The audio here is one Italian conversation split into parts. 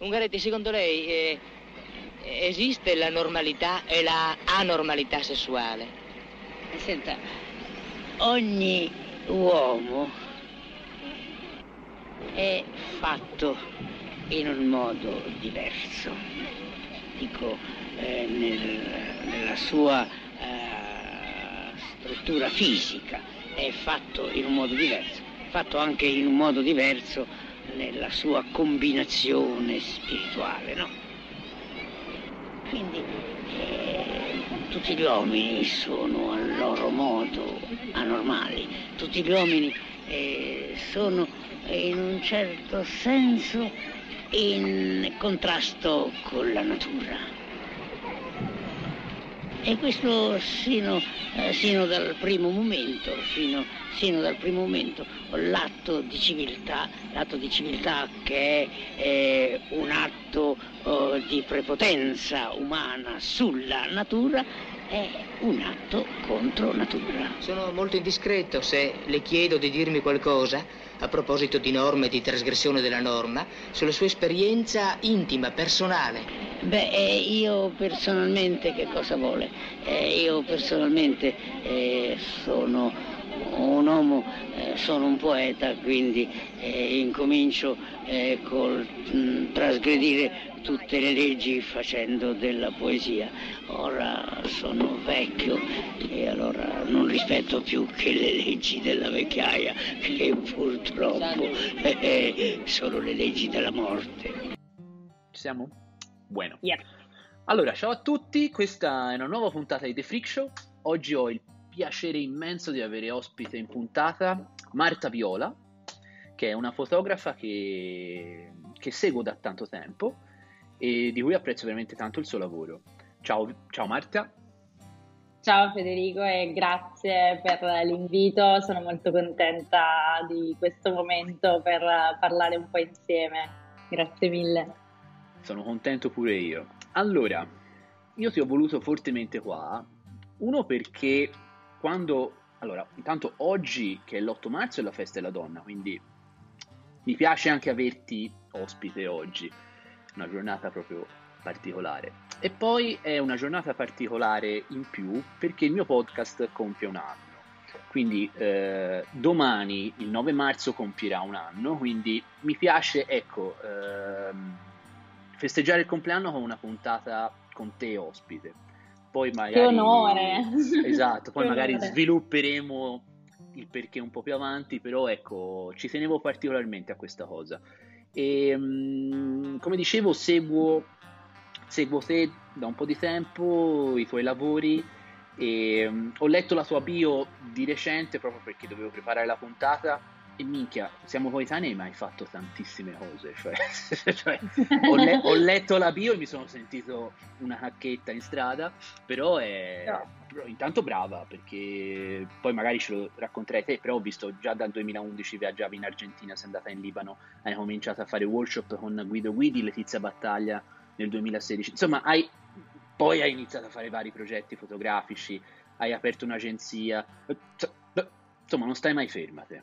Ungaretti, secondo lei eh, esiste la normalità e la anormalità sessuale? Senta, ogni uomo è fatto in un modo diverso, dico eh, nel- nella sua eh, struttura fisica, è fatto in un modo diverso, fatto anche in un modo diverso nella sua combinazione spirituale, no? Quindi eh, tutti gli uomini sono a loro modo anormali, tutti gli uomini eh, sono in un certo senso in contrasto con la natura. E questo sino, eh, sino dal primo momento, sino, sino dal primo momento, l'atto di civiltà, l'atto di civiltà che è eh, un atto eh, di prepotenza umana sulla natura, è un atto contro natura. Sono molto indiscreto se le chiedo di dirmi qualcosa a proposito di norme e di trasgressione della norma, sulla sua esperienza intima, personale. Beh, eh, io personalmente che cosa vuole? Eh, io personalmente eh, sono un uomo, eh, sono un poeta, quindi eh, incomincio eh, col mh, trasgredire tutte le leggi facendo della poesia. Ora sono vecchio e allora non rispetto più che le leggi della vecchiaia, che purtroppo eh, sono le leggi della morte. Ci siamo? Bueno. Yep. Allora, ciao a tutti, questa è una nuova puntata di The Freak Show. Oggi ho il piacere immenso di avere ospite in puntata Marta Viola, che è una fotografa che, che seguo da tanto tempo e di cui apprezzo veramente tanto il suo lavoro. Ciao, ciao Marta. Ciao Federico e grazie per l'invito, sono molto contenta di questo momento per parlare un po' insieme. Grazie mille. Sono contento pure io. Allora, io ti ho voluto fortemente qua, uno perché quando... Allora, intanto oggi che è l'8 marzo è la festa della donna, quindi mi piace anche averti ospite oggi, una giornata proprio particolare. E poi è una giornata particolare in più perché il mio podcast compie un anno. Quindi eh, domani, il 9 marzo, compierà un anno, quindi mi piace, ecco, ehm, festeggiare il compleanno con una puntata con te ospite. Poi magari... Che onore! Esatto, poi magari onore. svilupperemo il perché un po' più avanti, però ecco, ci tenevo particolarmente a questa cosa. E mm, come dicevo, seguo, seguo te da un po' di tempo, i tuoi lavori e mm, ho letto la tua bio di recente proprio perché dovevo preparare la puntata e minchia, siamo coetanei ma hai fatto tantissime cose, cioè, cioè, ho, le- ho letto la bio e mi sono sentito una cacchetta in strada, però è No. intanto brava perché poi magari ce lo racconterai te, però ho visto già dal 2011 viaggiavi in Argentina, sei andata in Libano, hai cominciato a fare workshop con Guido Guidi, Letizia Battaglia nel 2016, insomma hai, poi hai iniziato a fare vari progetti fotografici, hai aperto un'agenzia, insomma non stai mai ferma te.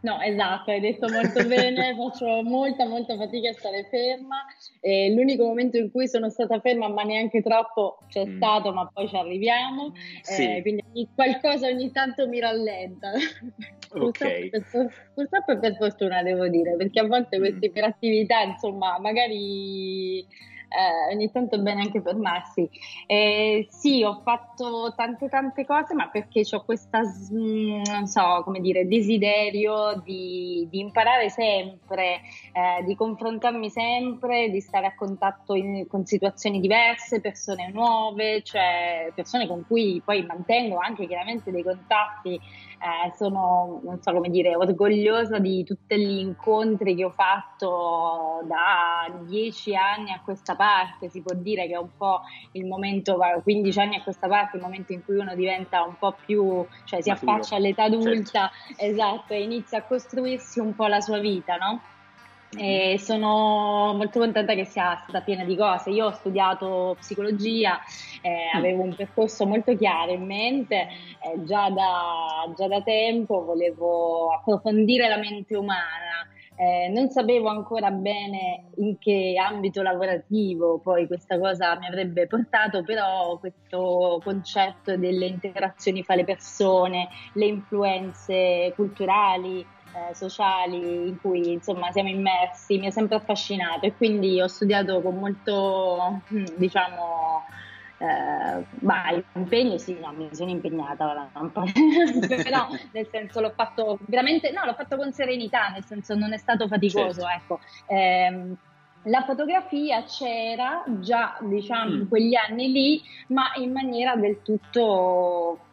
No, esatto, hai detto molto bene, faccio molta molta fatica a stare ferma e l'unico momento in cui sono stata ferma, ma neanche troppo, c'è Mm. stato, ma poi ci arriviamo, Sì. eh, quindi qualcosa ogni tanto mi rallenta. Purtroppo, for- purtroppo e per fortuna devo dire, perché a volte queste iperattività, insomma, magari eh, ogni tanto è bene anche fermarsi. Eh, sì, ho fatto tante tante cose, ma perché ho questa, s- mm, non so, come dire, desiderio di, di imparare sempre, eh, di confrontarmi sempre, di stare a contatto in- con situazioni diverse, persone nuove, cioè persone con cui poi mantengo anche chiaramente dei contatti eh, sono, non so come dire, orgogliosa di tutti gli incontri che ho fatto da dieci anni a questa parte, si può dire che è un po' il momento, 15 anni a questa parte, il momento in cui uno diventa un po' più, cioè si Maturo. affaccia all'età adulta, Certo. esatto, e inizia a costruirsi un po' la sua vita, no? Mhm. E sono molto contenta che sia stata piena di cose. Io ho studiato psicologia, eh, Mm. avevo un percorso molto chiaro in mente, eh, già, da, già da tempo volevo approfondire la mente umana. Eh, non sapevo ancora bene in che ambito lavorativo poi questa cosa mi avrebbe portato, però questo concetto delle interazioni fra le persone, le influenze culturali, eh, sociali in cui insomma siamo immersi, mi ha sempre affascinato e quindi ho studiato con molto, mm, diciamo, eh, bah, impegno, sì, no, mi sono impegnata, però nel senso l'ho fatto veramente, no, l'ho fatto con serenità, nel senso non è stato faticoso, Certo. ecco. Ehm, la fotografia c'era già, diciamo, in Mm. quegli anni lì, ma in maniera del tutto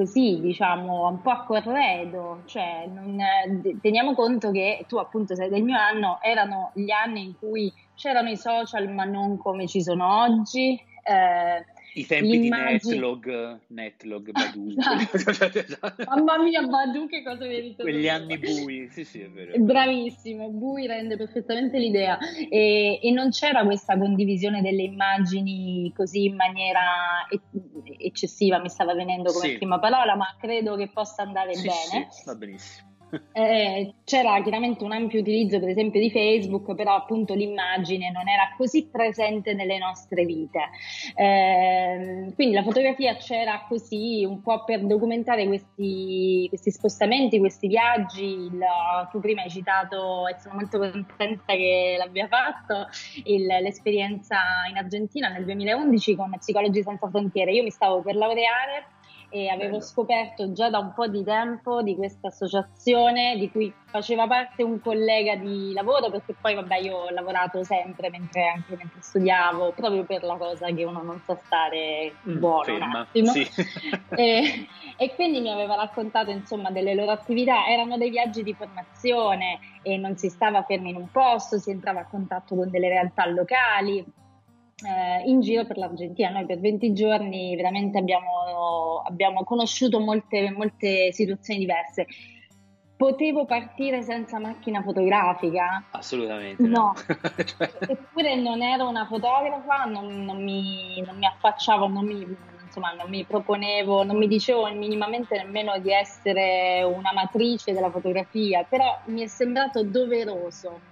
così, diciamo, un po' a corredo, cioè non- eh, teniamo conto che tu appunto sei del mio anno, erano gli anni in cui c'erano i social ma non come ci sono oggi, eh, I tempi l'immagine- di Netlog, Netlog, Badu. Esatto. Mamma mia, Badu, che cosa mi hai detto? Quegli anni bui, sì sì è vero. Bravissimo, Bui rende perfettamente l'idea e, e non c'era questa condivisione delle immagini così in maniera eccessiva, mi stava venendo come Sì. prima parola, ma credo che possa andare Sì, bene. sì, va benissimo. Eh, c'era chiaramente un ampio utilizzo per esempio di Facebook, però appunto l'immagine non era così presente nelle nostre vite. Eh, quindi la fotografia c'era così un po' per documentare questi, questi spostamenti, questi viaggi. Il- tu prima hai citato, e sono molto contenta che l'abbia fatto, il- l'esperienza in Argentina nel 2011 con Psicologi Senza Frontiere. Io mi stavo per laureare e avevo Bello. scoperto già da un po' di tempo di questa associazione di cui faceva parte un collega di lavoro perché poi vabbè io ho lavorato sempre mentre, anche mentre studiavo proprio per la cosa che uno non sa stare Mm, buono un ferma, attimo sì. e, e quindi mi aveva raccontato insomma delle loro attività erano dei viaggi di formazione e non si stava fermi in un posto si entrava a contatto con delle realtà locali eh, in giro per l'Argentina. Noi per 20 giorni veramente abbiamo, abbiamo conosciuto molte, molte situazioni diverse. Potevo partire senza macchina fotografica? Assolutamente No. Cioè, Eppure non ero una fotografa, non, non mi, non mi affacciavo, non mi, insomma, non mi proponevo, non mi dicevo minimamente nemmeno di essere un'amatrice della fotografia, però mi è sembrato doveroso.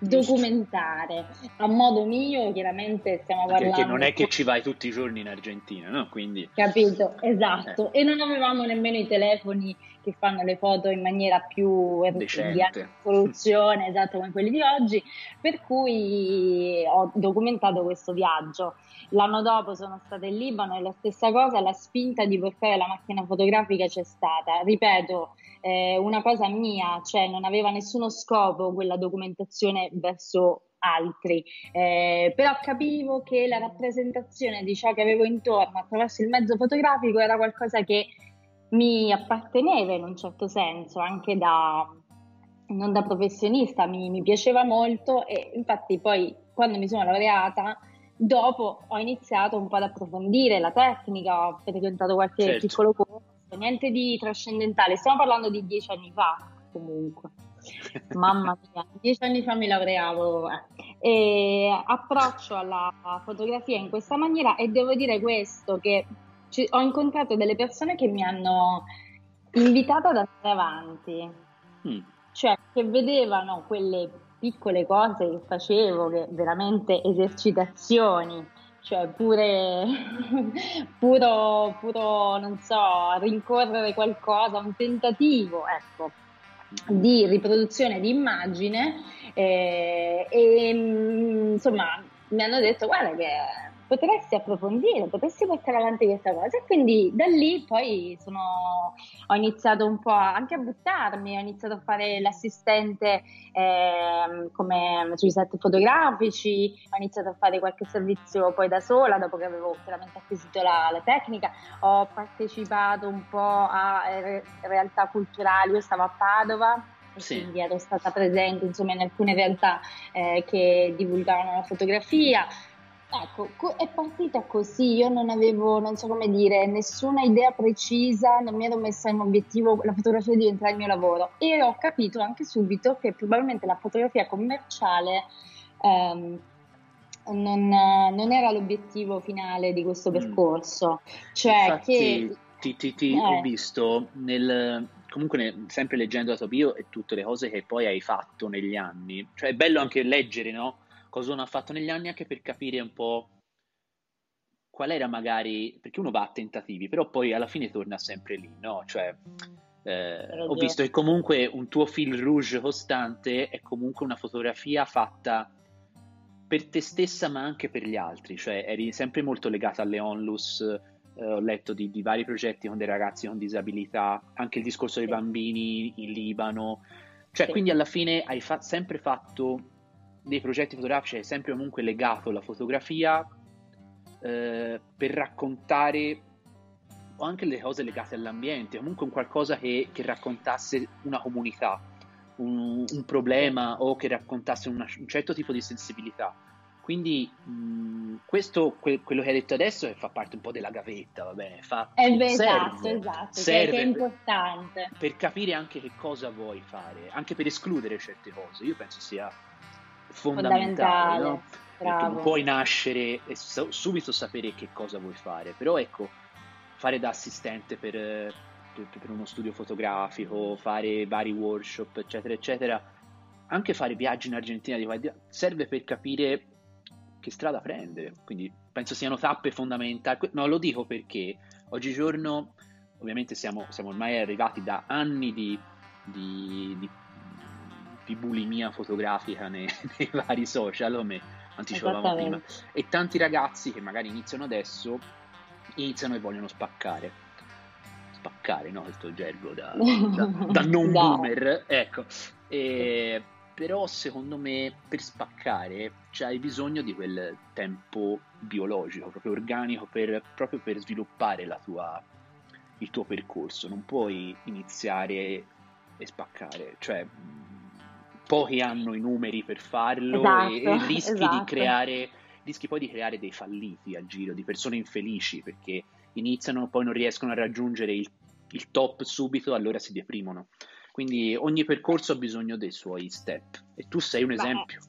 Documentare a modo mio, chiaramente stiamo parlando perché non è che ci vai tutti i giorni in Argentina, no? Quindi Capito, esatto. Eh. E non avevamo nemmeno i telefoni che fanno le foto in maniera più er- di alta risoluzione, esatto come quelli di oggi, per cui ho documentato questo viaggio. L'anno dopo sono stata in Libano e la stessa cosa, la spinta di portare la macchina fotografica c'è stata. Ripeto, eh, una cosa mia, cioè non aveva nessuno scopo quella documentazione verso altri, eh, però capivo che la rappresentazione di ciò che avevo intorno attraverso il mezzo fotografico era qualcosa che mi apparteneva in un certo senso, anche da non da professionista, mi, mi piaceva molto e infatti poi quando mi sono laureata dopo ho iniziato un po' ad approfondire la tecnica, ho frequentato qualche Certo. piccolo corso, niente di trascendentale, stiamo parlando di dieci anni fa comunque. Mamma mia, dieci anni fa mi laureavo eh. e approccio alla fotografia in questa maniera e devo dire questo che ci- ho incontrato delle persone che mi hanno invitato ad andare avanti, mm, cioè che vedevano quelle piccole cose che facevo, che veramente esercitazioni, cioè pure puro, puro, non so, rincorrere qualcosa, un tentativo, ecco, di riproduzione di immagine eh, e mm, insomma mi hanno detto guarda che potresti approfondire, potresti portare avanti questa cosa. E quindi da lì poi sono, ho iniziato un po' anche a buttarmi, ho iniziato a fare l'assistente eh, come sui set fotografici, ho iniziato a fare qualche servizio poi da sola dopo che avevo chiaramente acquisito la, la tecnica, ho partecipato un po' a eh, realtà culturali, io stavo a Padova sì. quindi ero stata presente insomma, in alcune realtà eh, che divulgavano la fotografia. Ecco, è partita così, io non avevo, non so come dire, nessuna idea precisa, non mi ero messa in obiettivo la fotografia diventare il mio lavoro e ho capito anche subito che probabilmente la fotografia commerciale ehm, non, non, era l'obiettivo finale di questo mm. percorso. Cioè Infatti, che... Ti, ti, ti eh. ho visto nel, comunque ne, sempre leggendo la tua bio e tutte le cose che poi hai fatto negli anni, cioè è bello anche leggere, no? Cosa uno ha fatto negli anni anche per capire un po' qual era magari, perché uno va a tentativi, però poi alla fine torna sempre lì, no? Cioè, eh, ho visto che comunque un tuo fil rouge costante è comunque una fotografia fatta per te stessa ma anche per gli altri, cioè eri sempre molto legata alle onlus, eh, ho letto di, di, vari progetti con dei ragazzi con disabilità, anche il discorso dei bambini in Libano, cioè sì. quindi alla fine hai fa- sempre fatto dei progetti fotografici, hai sempre comunque legato la fotografia eh, per raccontare o anche le cose legate all'ambiente, comunque un qualcosa che, che raccontasse una comunità, un, un, problema o che raccontasse una, un certo tipo di sensibilità. Quindi mh, questo, que- quello che hai detto adesso fa parte un po' della gavetta, va bene? Fa, eh beh, esatto, esatto, serve che è importante. Per, per, capire anche che cosa vuoi fare, anche per escludere certe cose. Io penso sia fondamentale, no? non puoi nascere e subito sapere che cosa vuoi fare, però ecco, fare da assistente per, per, per uno studio fotografico, fare vari workshop, eccetera, eccetera, anche fare viaggi in Argentina serve per capire che strada prendere. Quindi penso siano tappe fondamentali. No, lo dico perché oggigiorno, ovviamente, siamo, siamo ormai arrivati da anni di, di, di, di bulimia fotografica nei, nei, vari social, come anticipavamo prima, e tanti ragazzi che magari iniziano adesso iniziano e vogliono spaccare. Spaccare, no? Questo gergo da, da, da non boomer, ecco. E però secondo me per spaccare c'hai bisogno di quel tempo biologico, proprio organico, per, proprio per sviluppare tua, il tuo percorso. Non puoi iniziare e spaccare, cioè pochi hanno i numeri per farlo esatto, e, e, rischi esatto. di creare rischi poi di creare dei falliti a giro, di persone infelici perché iniziano poi non riescono a raggiungere il, il top subito, allora si deprimono. Quindi ogni percorso ha bisogno dei suoi step e tu sei un Beh, esempio.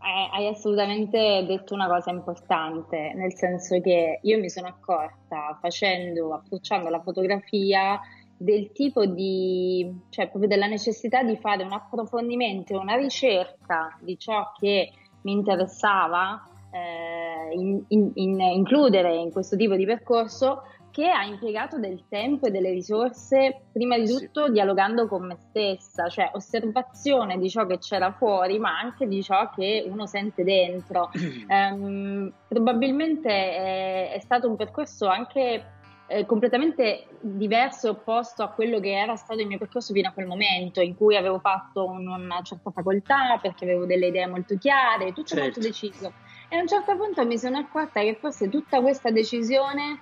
Hai assolutamente detto una cosa importante, nel senso che io mi sono accorta facendo, approcciando la fotografia del tipo di, cioè proprio della necessità di fare un approfondimento, una ricerca di ciò che mi interessava eh, in, in, in, includere in questo tipo di percorso che ha impiegato del tempo e delle risorse, prima di tutto sì. dialogando con me stessa, cioè osservazione di ciò che c'era fuori, ma anche di ciò che uno sente dentro. um, probabilmente è, è, stato un percorso anche eh, completamente diverso e opposto a quello che era stato il mio percorso fino a quel momento, in cui avevo fatto un, una certa facoltà perché avevo delle idee molto chiare, tutto certo. molto deciso. E a un certo punto mi sono accorta che forse tutta questa decisione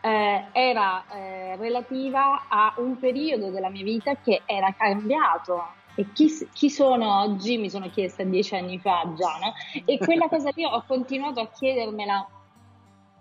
eh, era eh, relativa a un periodo della mia vita che era cambiato. E chi, chi, sono oggi? Mi sono chiesta dieci anni fa già, no? E quella cosa lì ho continuato a chiedermela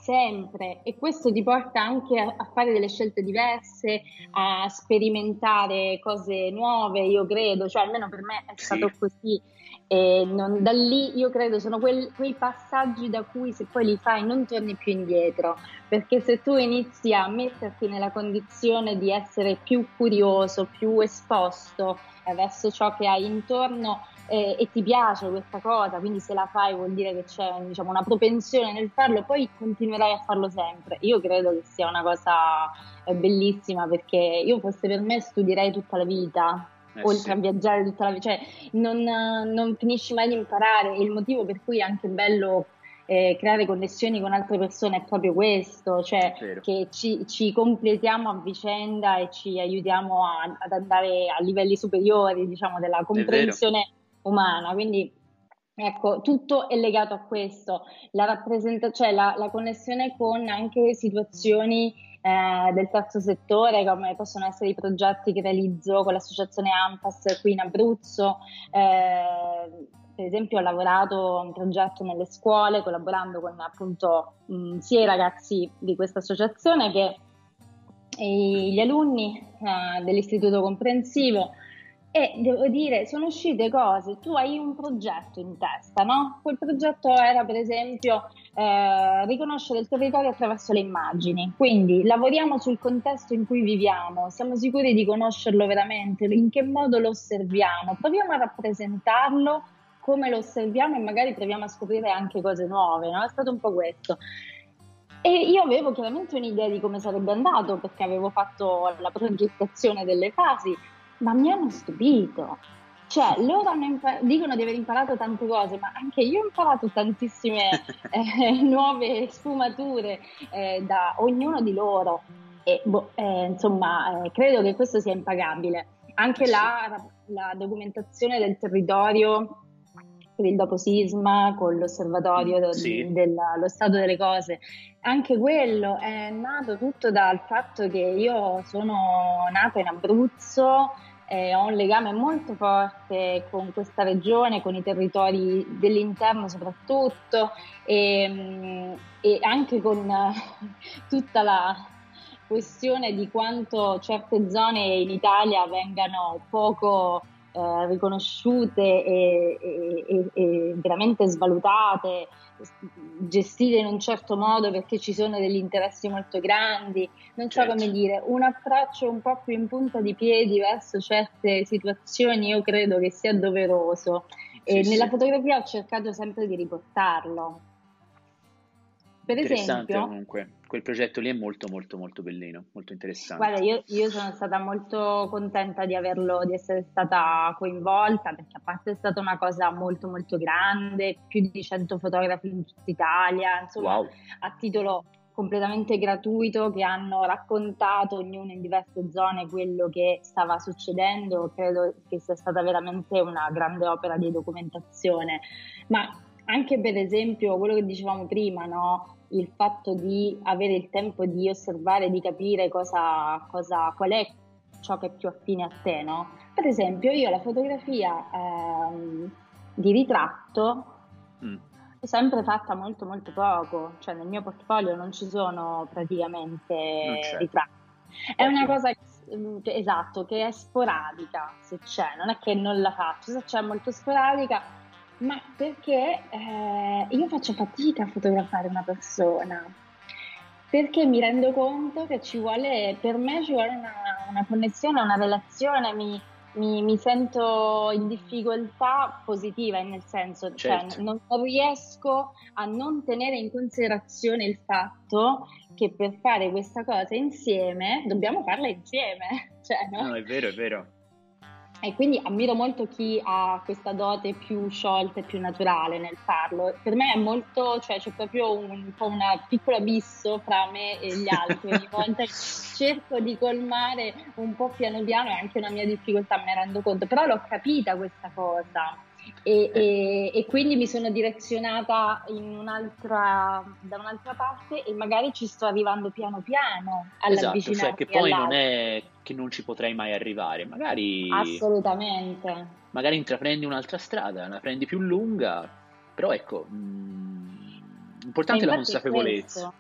sempre e questo ti porta anche a, a, fare delle scelte diverse, a sperimentare cose nuove, io credo, cioè almeno per me è stato sì. così. E non, da lì io credo sono quel, quei passaggi da cui se poi li fai non torni più indietro, perché se tu inizi a metterti nella condizione di essere più curioso, più esposto verso ciò che hai intorno eh, e ti piace questa cosa, quindi se la fai vuol dire che c'è diciamo, una propensione nel farlo, poi continuerai a farlo sempre. Io credo che sia una cosa eh, bellissima perché io fosse per me studierei tutta la vita eh oltre sì. a viaggiare tutta la vita, cioè non, non, finisci mai di imparare. Il motivo per cui è anche bello eh, creare connessioni con altre persone è proprio questo, cioè che ci, ci, completiamo a vicenda e ci aiutiamo a, ad andare a livelli superiori, diciamo, della comprensione umana. Quindi Ecco, tutto è legato a questo, la, rappresenta- cioè la, la connessione con anche situazioni eh, del terzo settore, come possono essere i progetti che realizzo con l'associazione AMPAS qui in Abruzzo. Eh, per esempio ho lavorato a un progetto nelle scuole collaborando con appunto mh, sia i ragazzi di questa associazione che gli alunni eh, dell'istituto comprensivo. E devo dire, sono uscite cose, tu hai un progetto in testa, no? Quel progetto era per esempio eh, riconoscere il territorio attraverso le immagini, quindi lavoriamo sul contesto in cui viviamo, siamo sicuri di conoscerlo veramente, in che modo lo osserviamo, proviamo a rappresentarlo come lo osserviamo e magari proviamo a scoprire anche cose nuove, no? È stato un po' questo. E io avevo chiaramente un'idea di come sarebbe andato perché avevo fatto la progettazione delle fasi, ma mi hanno stupito. Cioè, loro impar- dicono di aver imparato tante cose, ma anche io ho imparato tantissime eh, nuove sfumature eh, da ognuno di loro. E boh, eh, insomma, eh, credo che questo sia impagabile. Anche la, la documentazione del territorio per il dopo sisma, con l'osservatorio sì. dello stato delle cose. Anche quello è nato tutto dal fatto che io sono nata in Abruzzo, eh, ho un legame molto forte con questa regione, con i territori dell'interno soprattutto e, mm, e anche con tutta la questione di quanto certe zone in Italia vengano poco eh, riconosciute e, e, e, veramente svalutate, gestite in un certo modo perché ci sono degli interessi molto grandi, non so certo. come dire, un approccio un po' più in punta di piedi verso certe situazioni io credo che sia doveroso e sì, nella sì. fotografia ho cercato sempre di riportarlo. Per esempio, comunque, quel progetto lì è molto molto molto bellino, molto interessante. Guarda, io, io, sono stata molto contenta di averlo, di essere stata coinvolta, perché a parte è stata una cosa molto molto grande, più di 100 fotografi in tutta Italia, insomma, wow. a titolo completamente gratuito che hanno raccontato ognuno in diverse zone quello che stava succedendo, credo che sia stata veramente una grande opera di documentazione. Ma anche per esempio quello che dicevamo prima, no? Il fatto di avere il tempo di osservare, di capire cosa, cosa, qual è ciò che è più affine a te, no? Per esempio, io la fotografia ehm, di ritratto mm. l'ho sempre fatta molto molto poco, cioè nel mio portfolio non ci sono praticamente ritratti. È una cosa mm, che, esatto, che è sporadica, se c'è, non è che non la faccio, se c'è molto sporadica ma perché eh, io faccio fatica a fotografare una persona, perché mi rendo conto che ci vuole, per me ci vuole una, una connessione, una relazione, mi, mi, mi, sento in difficoltà positiva, nel senso, cioè, certo. cioè, non riesco a non tenere in considerazione il fatto che per fare questa cosa insieme dobbiamo farla insieme. Cioè, no? no, è vero, è vero. E quindi ammiro molto chi ha questa dote più sciolta e più naturale nel farlo. Per me è molto, cioè c'è proprio un, po' un piccolo abisso fra me e gli altri. Ogni volta cerco di colmare un po' piano piano, è anche una mia difficoltà, me ne rendo conto, però l'ho capita questa cosa. E, e, e, quindi mi sono direzionata un'altra, da un'altra parte e magari ci sto arrivando piano piano esatto, cioè che poi non è che non ci potrei mai arrivare, magari assolutamente. magari intraprendi un'altra strada, la prendi più lunga, però ecco mh, mm, importante la consapevolezza.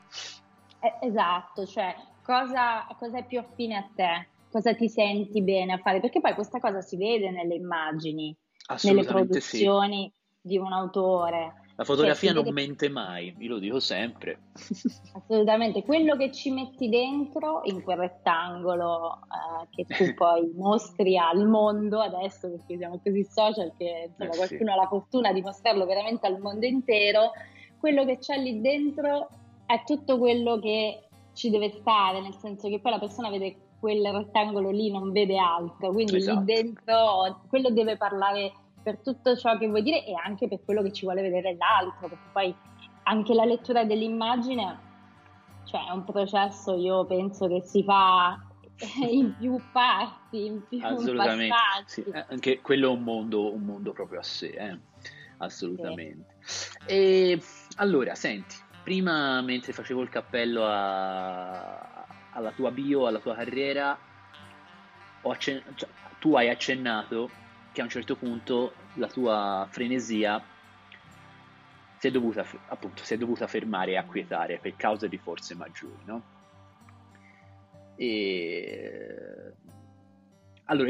Eh, esatto, cioè cosa, cosa è più affine a te, cosa ti senti bene a fare, perché poi questa cosa si vede nelle immagini nelle produzioni sì. di un autore. La fotografia cioè, non vede... mente mai, io lo dico sempre. Assolutamente, quello che ci metti dentro in quel rettangolo eh, che tu poi mostri al mondo adesso, perché siamo così social che insomma, eh, qualcuno sì. ha la fortuna di mostrarlo veramente al mondo intero, quello che c'è lì dentro è tutto quello che ci deve stare, nel senso che poi la persona vede quel rettangolo lì non vede altro, quindi esatto. lì dentro quello deve parlare per tutto ciò che vuoi dire e anche per quello che ci vuole vedere l'altro, perché poi anche la lettura dell'immagine, cioè è un processo, io penso che si fa in più parti, in più Assolutamente, passaggi. sì, eh, anche quello è un mondo, un mondo proprio a sé, eh, assolutamente. E allora, senti, prima mentre facevo il cappello a- alla tua bio, alla tua carriera, accen- cioè, tu hai accennato che a un certo punto la tua frenesia si è dovuta, appunto, si è dovuta fermare e acquietare per cause di forze maggiori, no? E allora,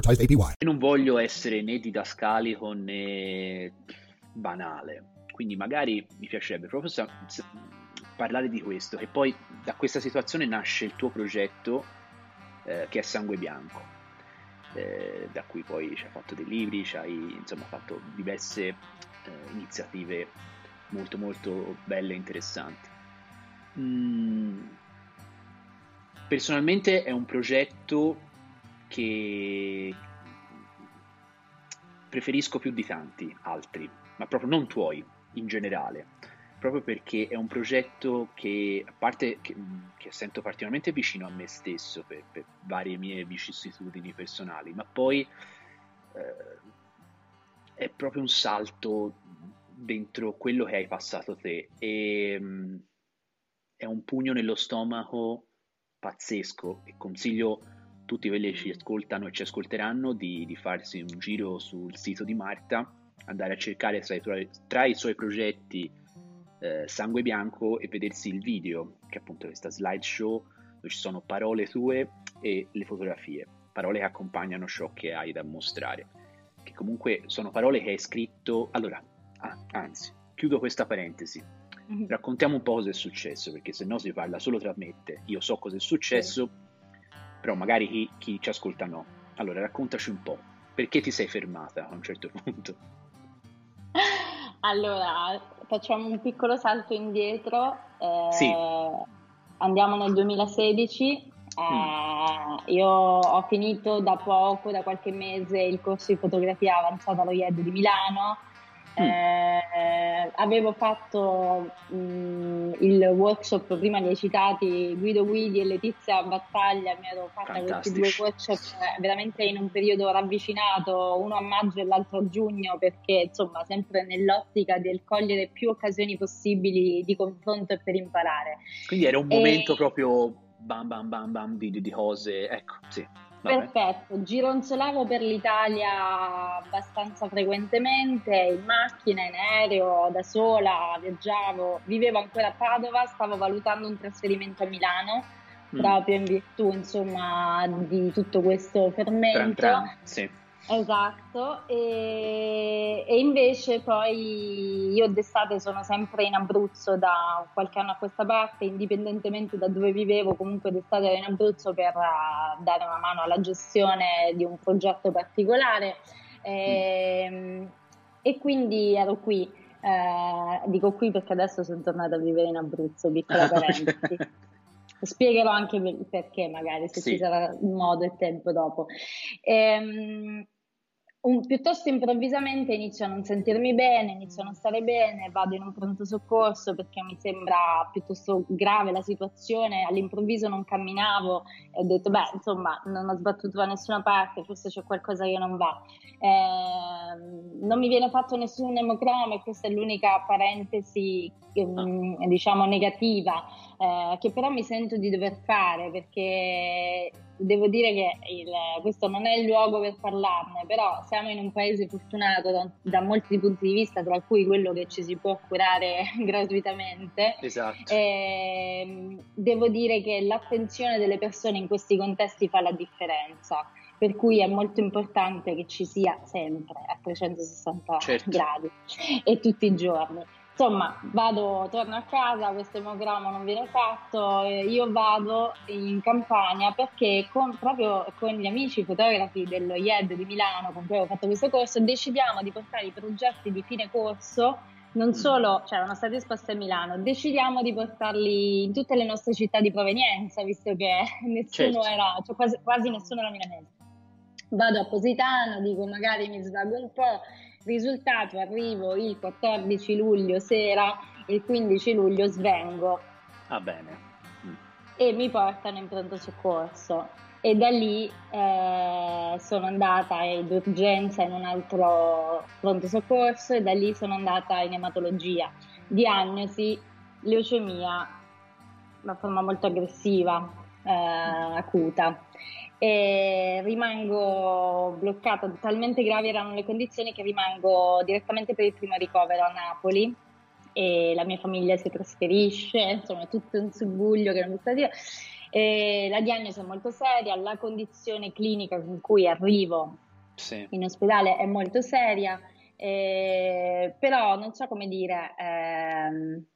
advertised APY. non voglio essere né didascalico né banale, quindi magari mi piacerebbe proprio sa- sa- parlare di questo, che poi da questa situazione nasce il tuo progetto eh, che è Sangue Bianco, eh, da cui poi ci hai fatto dei libri, ci hai insomma fatto diverse eh, iniziative molto molto belle e interessanti. Mm, personalmente è un progetto che preferisco più di tanti altri, ma proprio non tuoi in generale, proprio perché è un progetto che, a parte che, che sento particolarmente vicino a me stesso per, per varie mie vicissitudini personali, ma poi eh, è proprio un salto dentro quello che hai passato te e mm, è un pugno nello stomaco pazzesco. E consiglio tutti quelli che ci ascoltano e ci ascolteranno di, di farsi un giro sul sito di Marta, andare a cercare tra i, tra i suoi progetti eh, Sangue Bianco e vedersi il video, che è appunto questa slideshow dove ci sono parole tue e le fotografie, parole che accompagnano ciò che hai da mostrare, che comunque sono parole che hai scritto... Allora, ah, anzi, chiudo questa parentesi, raccontiamo un po' cosa è successo, perché se no si parla solo tra me e te. Io so cosa è successo, però magari chi, chi ci ascolta no. Allora, raccontaci un po', perché ti sei fermata a un certo punto? Allora, facciamo un piccolo salto indietro. eh, Sì. Andiamo nel 2016. eh, io ho finito da poco, da qualche mese, il corso di fotografia avanzata allo IED di Milano. Mm. Eh, avevo fatto mh, il workshop, prima li hai citati, Guido Guidi e Letizia Battaglia, mi ero fatta questi due Fantastici. workshop veramente in un periodo ravvicinato, uno a maggio e l'altro a giugno, perché insomma sempre nell'ottica del cogliere più occasioni possibili di confronto e per imparare. Quindi era un E- momento proprio bam bam bam bam di- di cose, ecco, sì. Perfetto, gironzolavo per l'Italia abbastanza frequentemente, in macchina, in aereo, da sola, viaggiavo, vivevo ancora a Padova, stavo valutando un trasferimento a Milano, Mm. proprio in virtù, insomma, di tutto questo Tran fermento. tran, sì. Esatto, e, e invece poi io d'estate sono sempre in Abruzzo da qualche anno a questa parte, indipendentemente da dove vivevo, comunque d'estate ero in Abruzzo per eh, dare una mano alla gestione di un progetto particolare Ehm, e quindi ero qui. Eh, dico qui perché adesso sono tornata a vivere in Abruzzo, piccola parentesi. Spiegherò anche per- perché, magari se Sì. ci sarà modo e tempo dopo. Ehm, un, piuttosto improvvisamente inizio a non sentirmi bene, inizio a non stare bene, vado in un pronto soccorso perché mi sembra piuttosto grave la situazione, all'improvviso non camminavo e ho detto beh insomma non ho sbattuto da nessuna parte, forse c'è qualcosa che non va. Eh, non mi viene fatto nessun emocroma e questa è l'unica parentesi eh, diciamo negativa eh, che però mi sento di dover fare perché devo dire che il, questo non è il luogo per parlarne, però siamo in un paese fortunato da, da, molti punti di vista, tra cui quello che ci si può curare gratuitamente. Esatto. E, ehm, devo dire che l'attenzione delle persone in questi contesti fa la differenza. Per cui è molto importante che ci sia sempre a 360 certo. gradi e tutti i giorni. Insomma, vado, torno a casa, questo emogramma non viene fatto, io vado in campagna perché con, proprio con gli amici fotografi dello IED di Milano con cui avevo fatto questo corso decidiamo di portare i progetti di fine corso non solo, cioè erano stati esposti a Milano, decidiamo di portarli in tutte le nostre città di provenienza, visto che nessuno certo. era, cioè quasi, quasi nessuno era milanese. Vado a Positano, dico magari mi svago un po', Risultato, arrivo il 14 luglio sera, il 15 luglio svengo. Ah bene. Mm. E mi portano in pronto soccorso. E da lì eh, sono andata d'urgenza in un altro pronto soccorso e da lì sono andata in ematologia. Diagnosi leucemia, una forma molto aggressiva, eh, acuta e rimango bloccata, talmente gravi erano le condizioni che rimango direttamente per il primo ricovero a Napoli e la mia famiglia si trasferisce, insomma tutto un subbuglio che non mi sta dire. E la diagnosi è molto seria, la condizione clinica con cui arrivo sì. in ospedale è molto seria, eh, però non so come dire, ehm,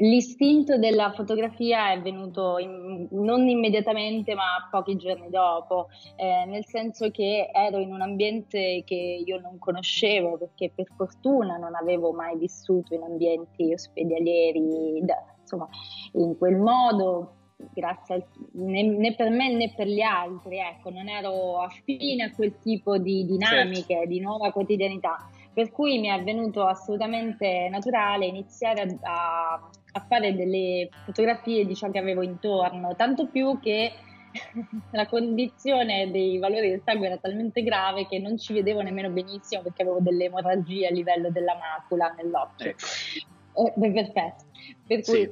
L'istinto della fotografia è venuto in, non immediatamente, ma pochi giorni dopo, eh, nel senso che ero in un ambiente che io non conoscevo perché per fortuna non avevo mai vissuto in ambienti ospedalieri, da, insomma, in quel modo, grazie al, né, né, per me né per gli altri, ecco, non ero affine a quel tipo di dinamiche, certo. di nuova quotidianità. Per cui mi è venuto assolutamente naturale iniziare a, a a fare delle fotografie di ciò che avevo intorno, tanto più che la condizione dei valori del sangue era talmente grave che non ci vedevo nemmeno benissimo perché avevo delle emorragie a livello della macula nell'occhio. Ecco. Eh, perfetto. Per cui sì.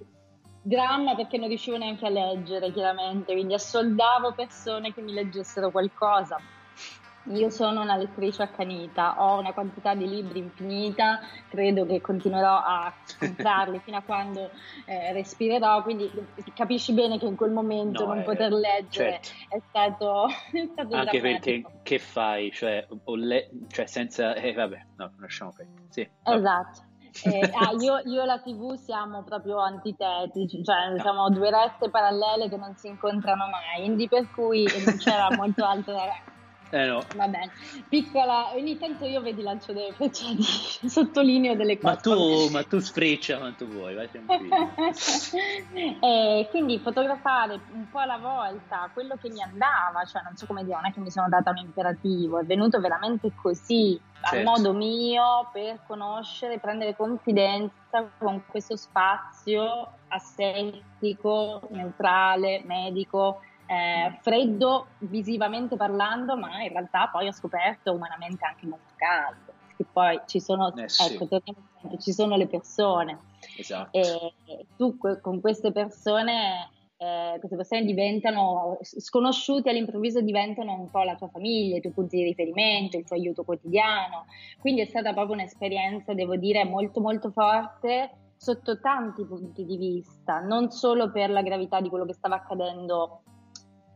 dramma perché non riuscivo neanche a leggere chiaramente, quindi assoldavo persone che mi leggessero qualcosa io sono una lettrice accanita, ho una quantità di libri infinita, credo che continuerò a comprarli fino a quando eh, respirerò, quindi capisci bene che in quel momento no, non eh, poter leggere certo. è stato, è stato Anche perché che fai? Cioè, le- cioè senza... Eh, vabbè, no, lasciamo perdere. Sì, esatto. Eh, ah, io, io, e la TV siamo proprio antitetici, cioè no. siamo due rette parallele che non si incontrano mai, quindi per cui non c'era molto altro da eh no. Va bene, piccola, ogni tanto io vedi lancio delle frecciate, sottolineo delle cose. Ma tu, ma tu sfreccia quanto vuoi, vai e quindi fotografare un po' alla volta quello che mi andava, cioè non so come dire, non è che mi sono data un imperativo, è venuto veramente così, certo. al modo mio, per conoscere, prendere confidenza con questo spazio assettico, neutrale, medico, eh, freddo visivamente parlando, ma in realtà poi ho scoperto umanamente anche molto caldo, perché poi ci sono, eh sì. ecco, ci sono le persone. Esatto. E tu con queste persone, eh, queste persone diventano sconosciuti all'improvviso diventano un po' la tua famiglia, i tuoi punti di riferimento, il tuo aiuto quotidiano. Quindi è stata proprio un'esperienza, devo dire, molto molto forte sotto tanti punti di vista, non solo per la gravità di quello che stava accadendo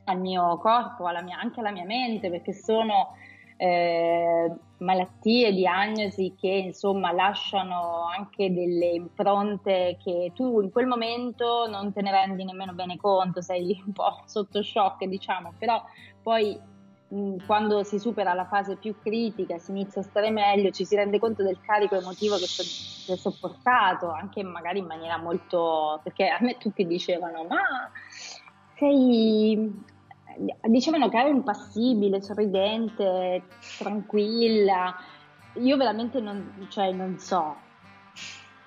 al mio corpo, alla mia, anche alla mia mente, perché sono eh, malattie, diagnosi che insomma lasciano anche delle impronte che tu in quel momento non te ne rendi nemmeno bene conto, sei un po' sotto shock diciamo, però poi quando si supera la fase più critica, si inizia a stare meglio, ci si rende conto del carico emotivo che, so, che ho sopportato, anche magari in maniera molto... perché a me tutti dicevano ma sei dicevano che ero impassibile, sorridente, tranquilla. Io veramente non, cioè, non so.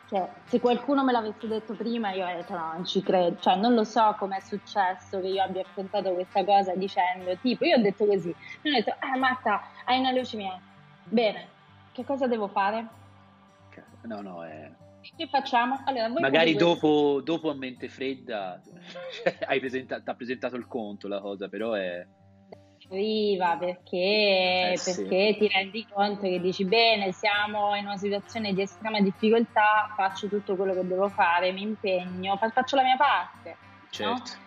Cioè, se qualcuno me l'avesse detto prima, io avrei detto no, non ci credo. Cioè, non lo so com'è successo che io abbia affrontato questa cosa dicendo, tipo, io ho detto così. Mi hanno detto, ah Marta, hai una leucemia. Bene, che cosa devo fare? No, no, è... Che facciamo? Allora, Magari dopo, dopo, a mente fredda hai ha presentato il conto la cosa, però è... Arriva perché, Eh, sì. perché ti rendi conto che dici bene, siamo in una situazione di estrema difficoltà, faccio tutto quello che devo fare, mi impegno, fa- faccio la mia parte. Certo.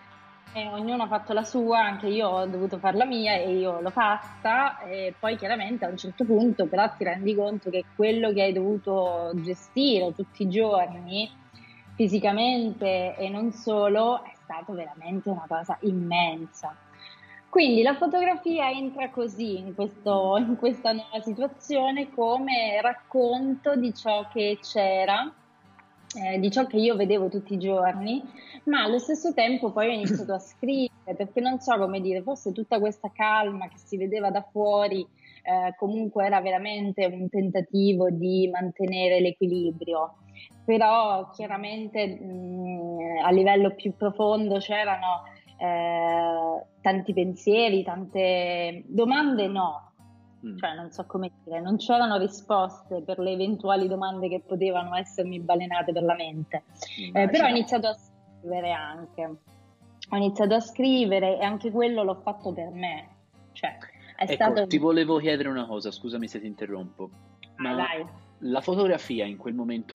E ognuno ha fatto la sua, anche io ho dovuto fare la mia e io l'ho fatta e poi chiaramente a un certo punto però ti rendi conto che quello che hai dovuto gestire tutti i giorni fisicamente e non solo è stato veramente una cosa immensa. Quindi la fotografia entra così in, questo- in questa nuova situazione come racconto di ciò che c'era, eh, di ciò che io vedevo tutti i giorni, ma allo stesso tempo poi ho iniziato a scrivere perché non so come dire, forse tutta questa calma che si vedeva da fuori eh, comunque era veramente un tentativo di mantenere l'equilibrio. Però chiaramente mh, a livello più profondo c'erano eh, tanti pensieri, tante domande no, Mm. cioè non so come dire, non c'erano risposte per le eventuali domande che potevano essermi balenate per la mente. Eh, però ho iniziato a scrivere anche, ho iniziato a scrivere e anche quello l'ho fatto per me, cioè è Ecco, stato... ti volevo chiedere una cosa, scusami se ti interrompo, ma Ah, la fotografia in quel momento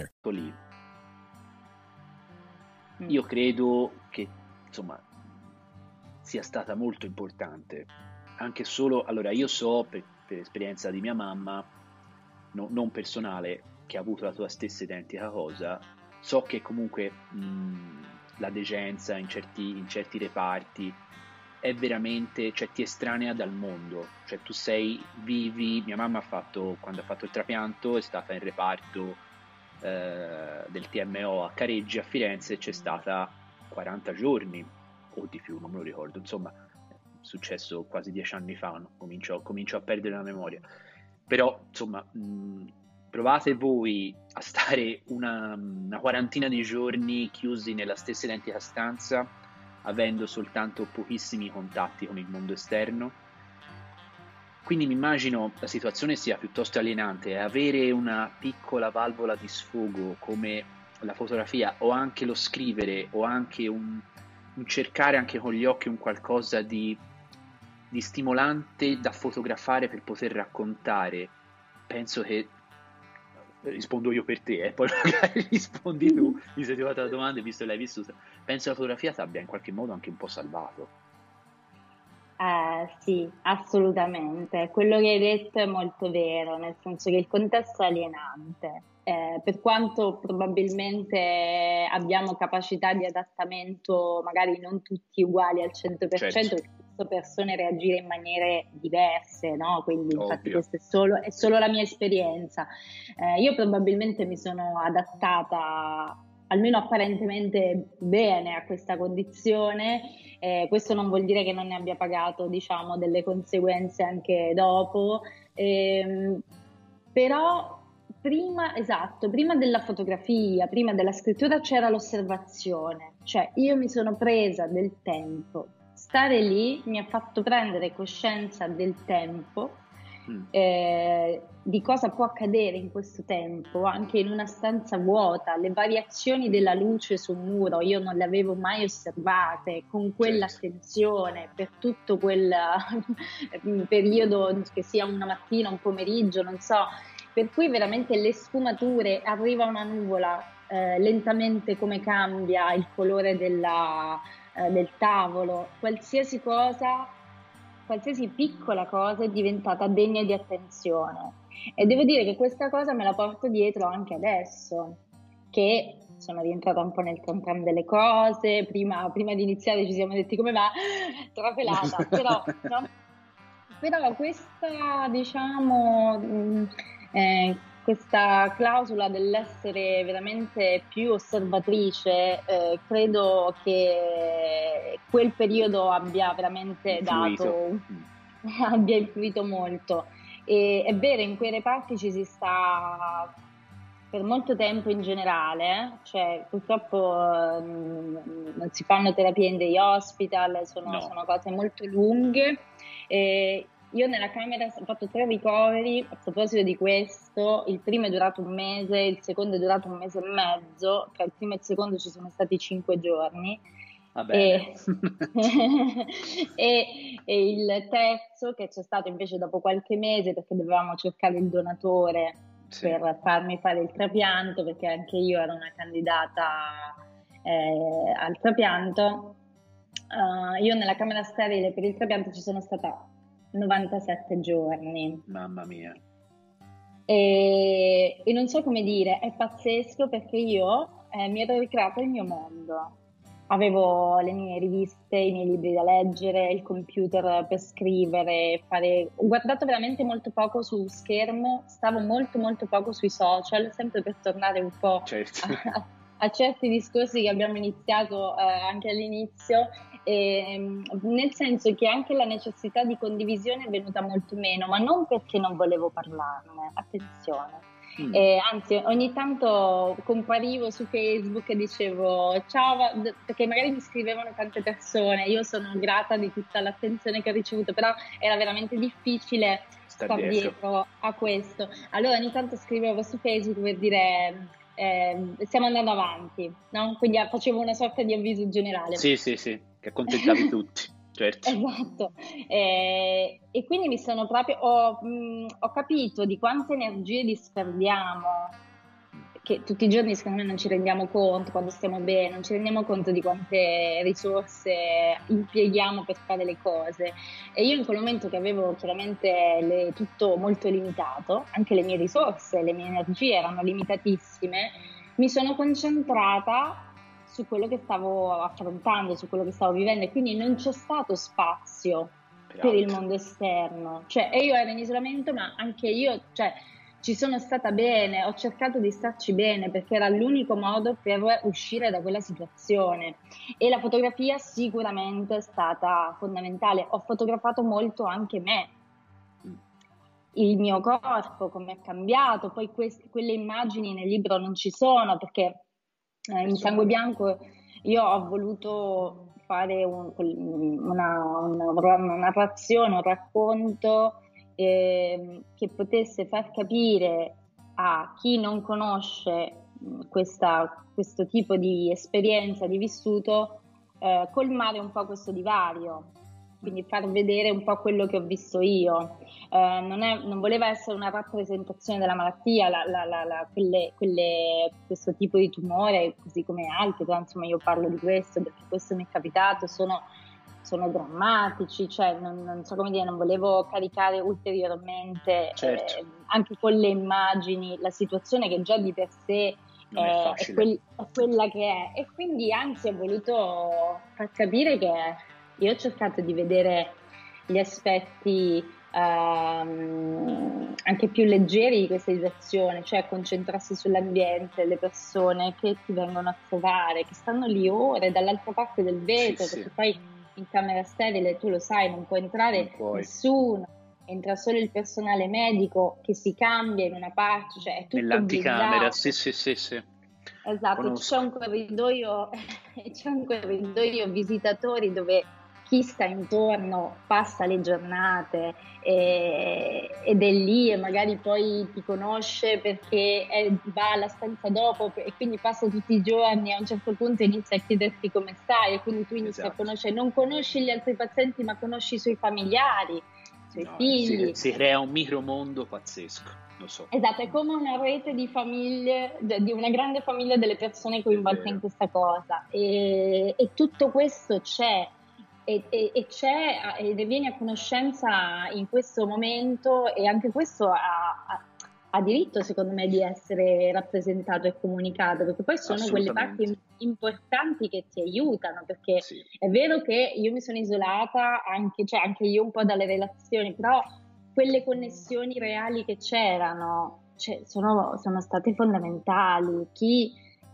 Lì, Mm. io credo che insomma sia stata molto importante. Anche solo, allora io so per, per esperienza di mia mamma, no- non personale, che ha avuto la tua stessa identica cosa, so che comunque mh, la decenza in certi, in certi reparti è veramente, cioè ti estranea dal mondo, cioè tu sei, vivi, mia mamma ha fatto, quando ha fatto il trapianto è stata in reparto eh, del TMO a Careggi a Firenze, c'è stata 40 giorni o di più, non me lo ricordo, insomma è successo quasi dieci anni fa, no? comincio, comincio a perdere la memoria, però insomma mh, provate voi a stare una, una quarantina di giorni chiusi nella stessa identica stanza avendo soltanto pochissimi contatti con il mondo esterno. Quindi mi immagino la situazione sia piuttosto alienante e avere una piccola valvola di sfogo come la fotografia o anche lo scrivere o anche un, un cercare anche con gli occhi un qualcosa di, di stimolante da fotografare per poter raccontare. Penso che rispondo io per te, eh, poi magari rispondi tu, mi sei arrivata la domanda e visto che l'hai vissuta. Penso la fotografia ti abbia in qualche modo anche un po' salvato. Eh, sì, assolutamente. Quello che hai detto è molto vero, nel senso che il contesto è alienante. Eh, per quanto probabilmente abbiamo capacità di adattamento, magari non tutti uguali al 100%, Certo. perché spesso persone reagire in maniere diverse, no? Quindi infatti Ovvio. questa è solo, è solo la mia esperienza. Eh, io probabilmente mi sono adattata almeno apparentemente bene a questa condizione. Eh, questo non vuol dire che non ne abbia pagato, diciamo, delle conseguenze anche dopo. Ehm, però prima, esatto, prima della fotografia, prima della scrittura c'era l'osservazione, cioè io mi sono presa del tempo. Stare lì mi ha fatto prendere coscienza del tempo Mm. eh, di cosa può accadere in questo tempo, anche in una stanza vuota, le variazioni della luce sul muro, io non le avevo mai osservate con quell'attenzione per tutto quel periodo, che sia una mattina, un pomeriggio, non so, per cui veramente le sfumature, arriva una nuvola, eh, lentamente come cambia il colore della, eh, del tavolo, qualsiasi cosa, qualsiasi piccola cosa è diventata degna di attenzione. E devo dire che questa cosa me la porto dietro anche adesso, che sono rientrata un po' nel tram delle cose, prima, prima, di iniziare ci siamo detti come va, trapelata, però, no? però questa, diciamo, mh, eh, questa clausola dell'essere veramente più osservatrice, eh, credo che quel periodo abbia veramente influito. dato, abbia influito molto. E, è vero, in quei reparti ci si sta per molto tempo in generale, cioè purtroppo mh, non si fanno terapie in dei hospital, sono, no. sono cose molto lunghe. E io nella camera ho fatto tre ricoveri, a proposito di questo, il primo è durato un mese, il secondo è durato un mese e mezzo, tra il primo e il secondo ci sono stati cinque giorni. E, e, e, il terzo che c'è stato invece dopo qualche mese perché dovevamo cercare il donatore sì. per farmi fare il trapianto perché anche io ero una candidata eh, al trapianto. Uh, io nella camera sterile per il trapianto ci sono stata 97 giorni. Mamma mia. E, e non so come dire, è pazzesco perché io eh, mi ero ricreato il mio mondo. Avevo le mie riviste, i miei libri da leggere, il computer per scrivere, fare... Ho guardato veramente molto poco su schermo, stavo molto molto poco sui social, sempre per tornare un po' certo. a, a, certi discorsi che abbiamo iniziato eh, anche all'inizio e, ehm, nel senso che anche la necessità di condivisione è venuta molto meno, ma non perché non volevo parlarne, attenzione. Mm. Eh, anzi, ogni tanto comparivo su Facebook e dicevo ciao, perché magari mi scrivevano tante persone, io sono grata di tutta l'attenzione che ho ricevuto, però era veramente difficile stare dietro. dietro a questo. Allora ogni tanto scrivevo su Facebook per dire eh, stiamo andando avanti, no? quindi facevo una sorta di avviso generale. Sì, sì, sì che accontentavi tutti. Certo. Esatto, eh, e quindi mi sono proprio, ho, mh, ho, capito di quante energie disperdiamo, che tutti i giorni secondo me non ci rendiamo conto quando stiamo bene, non ci rendiamo conto di quante risorse impieghiamo per fare le cose. E io in quel momento che avevo chiaramente le, tutto molto limitato, anche le mie risorse, le mie energie erano limitatissime, mi sono concentrata su quello che stavo affrontando, su quello che stavo vivendo e quindi non c'è stato spazio per, per il mondo esterno. Cioè, e io ero in isolamento, ma anche io, cioè, ci sono stata bene, ho cercato di starci bene perché era l'unico modo per uscire da quella situazione e la fotografia sicuramente è stata fondamentale. Ho fotografato molto anche me, il mio corpo, come è cambiato, poi queste, quelle immagini nel libro non ci sono perché eh, in Sangue Bianco io ho voluto fare un, una, una, una, narrazione, un racconto eh, che potesse far capire a chi non conosce questa, questo tipo di esperienza, di vissuto, eh, colmare un po' questo divario quindi far vedere un po' quello che ho visto io. Eh, non, è, non, voleva essere una rappresentazione della malattia, la, la, la, quelle, quelle, questo tipo di tumore, così come altri, però insomma io parlo di questo perché questo mi è capitato, sono, sono drammatici, cioè non, non, so come dire, non volevo caricare ulteriormente certo. eh, anche con le immagini la situazione che già di per sé è, è, è, quel, è, quella che è e quindi anzi ho voluto far capire che io ho cercato di vedere gli aspetti ehm, anche più leggeri di questa situazione, cioè concentrarsi sull'ambiente, le persone che ti vengono a trovare, che stanno lì ore dall'altra parte del vetro, sì, perché sì. poi in camera sterile tu lo sai, non può entrare non nessuno entra solo il personale medico che si cambia in una parte, cioè è tutto Nell'anticamera, sì, sì, sì, sì. Esatto, c'è un, corridoio, c'è un corridoio visitatori dove chi sta intorno passa le giornate e, ed è lì e magari poi ti conosce perché è, va alla stanza dopo e quindi passa tutti i giorni e a un certo punto inizia a chiederti come stai e quindi tu inizi esatto. a conoscere, non conosci gli altri pazienti ma conosci i suoi familiari suoi no, figli. Si, si crea un micromondo pazzesco. Lo so. Esatto, è come una rete di famiglie, di una grande famiglia delle persone coinvolte in questa cosa e, e tutto questo c'è e, e, e, c'è e ne vieni a conoscenza in questo momento e anche questo ha, ha, ha, diritto secondo me di essere rappresentato e comunicato perché poi sono quelle parti importanti che ti aiutano perché sì. è vero che io mi sono isolata anche, cioè anche io un po' dalle relazioni però quelle connessioni reali che c'erano cioè, sono, sono state fondamentali chi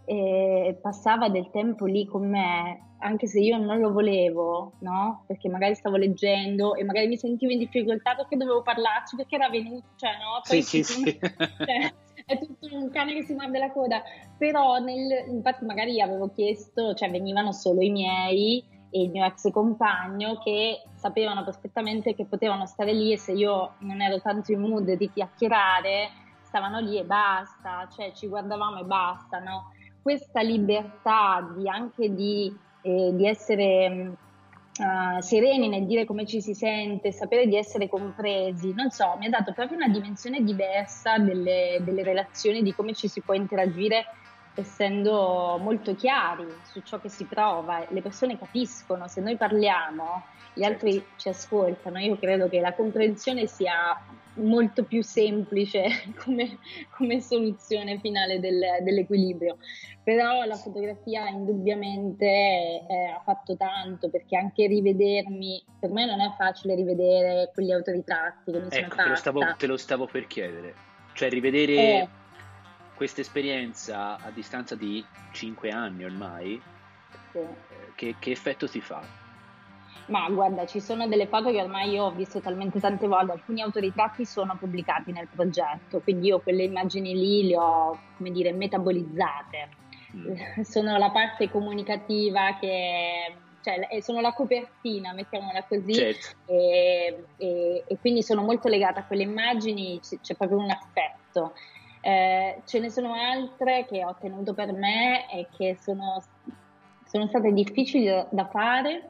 eh, passava del tempo lì con me anche se io non lo volevo, no? Perché magari stavo leggendo e magari mi sentivo in difficoltà perché dovevo parlarci, perché era venuto, cioè no? Poi sì, sì, sì. Cioè, è tutto un cane che si morde la coda, però nel, infatti magari avevo chiesto, cioè venivano solo i miei e il mio ex compagno che sapevano perfettamente che potevano stare lì e se io non ero tanto in mood di chiacchierare, stavano lì e basta, cioè ci guardavamo e basta, no? Questa libertà di anche di eh, di essere uh, sereni nel dire come ci si sente, sapere di essere compresi, non so, mi ha dato proprio una dimensione diversa delle, delle relazioni, di come ci si può interagire essendo molto chiari su ciò che si prova, le persone capiscono, se noi parliamo, gli altri certo. ci ascoltano, io credo che la comprensione sia molto più semplice come, come soluzione finale del, dell'equilibrio. Però la fotografia indubbiamente eh, ha fatto tanto perché anche rivedermi, per me non è facile rivedere quegli autoritratti che mi sono ecco, fatta. Te lo, stavo, te lo stavo per chiedere, cioè rivedere eh. Questa esperienza a distanza di 5 anni ormai, sì. Eh, che, che effetto ti fa? Ma guarda, ci sono delle foto che ormai io ho visto talmente tante volte, alcuni autoritratti sono pubblicati nel progetto, quindi io quelle immagini lì le ho, come dire, metabolizzate. Mm. Sono la parte comunicativa che cioè, sono la copertina, mettiamola così, certo. e, e, e, quindi sono molto legata a quelle immagini, c'è proprio un affetto. Eh, ce ne sono altre che ho tenuto per me e che sono, sono state difficili da fare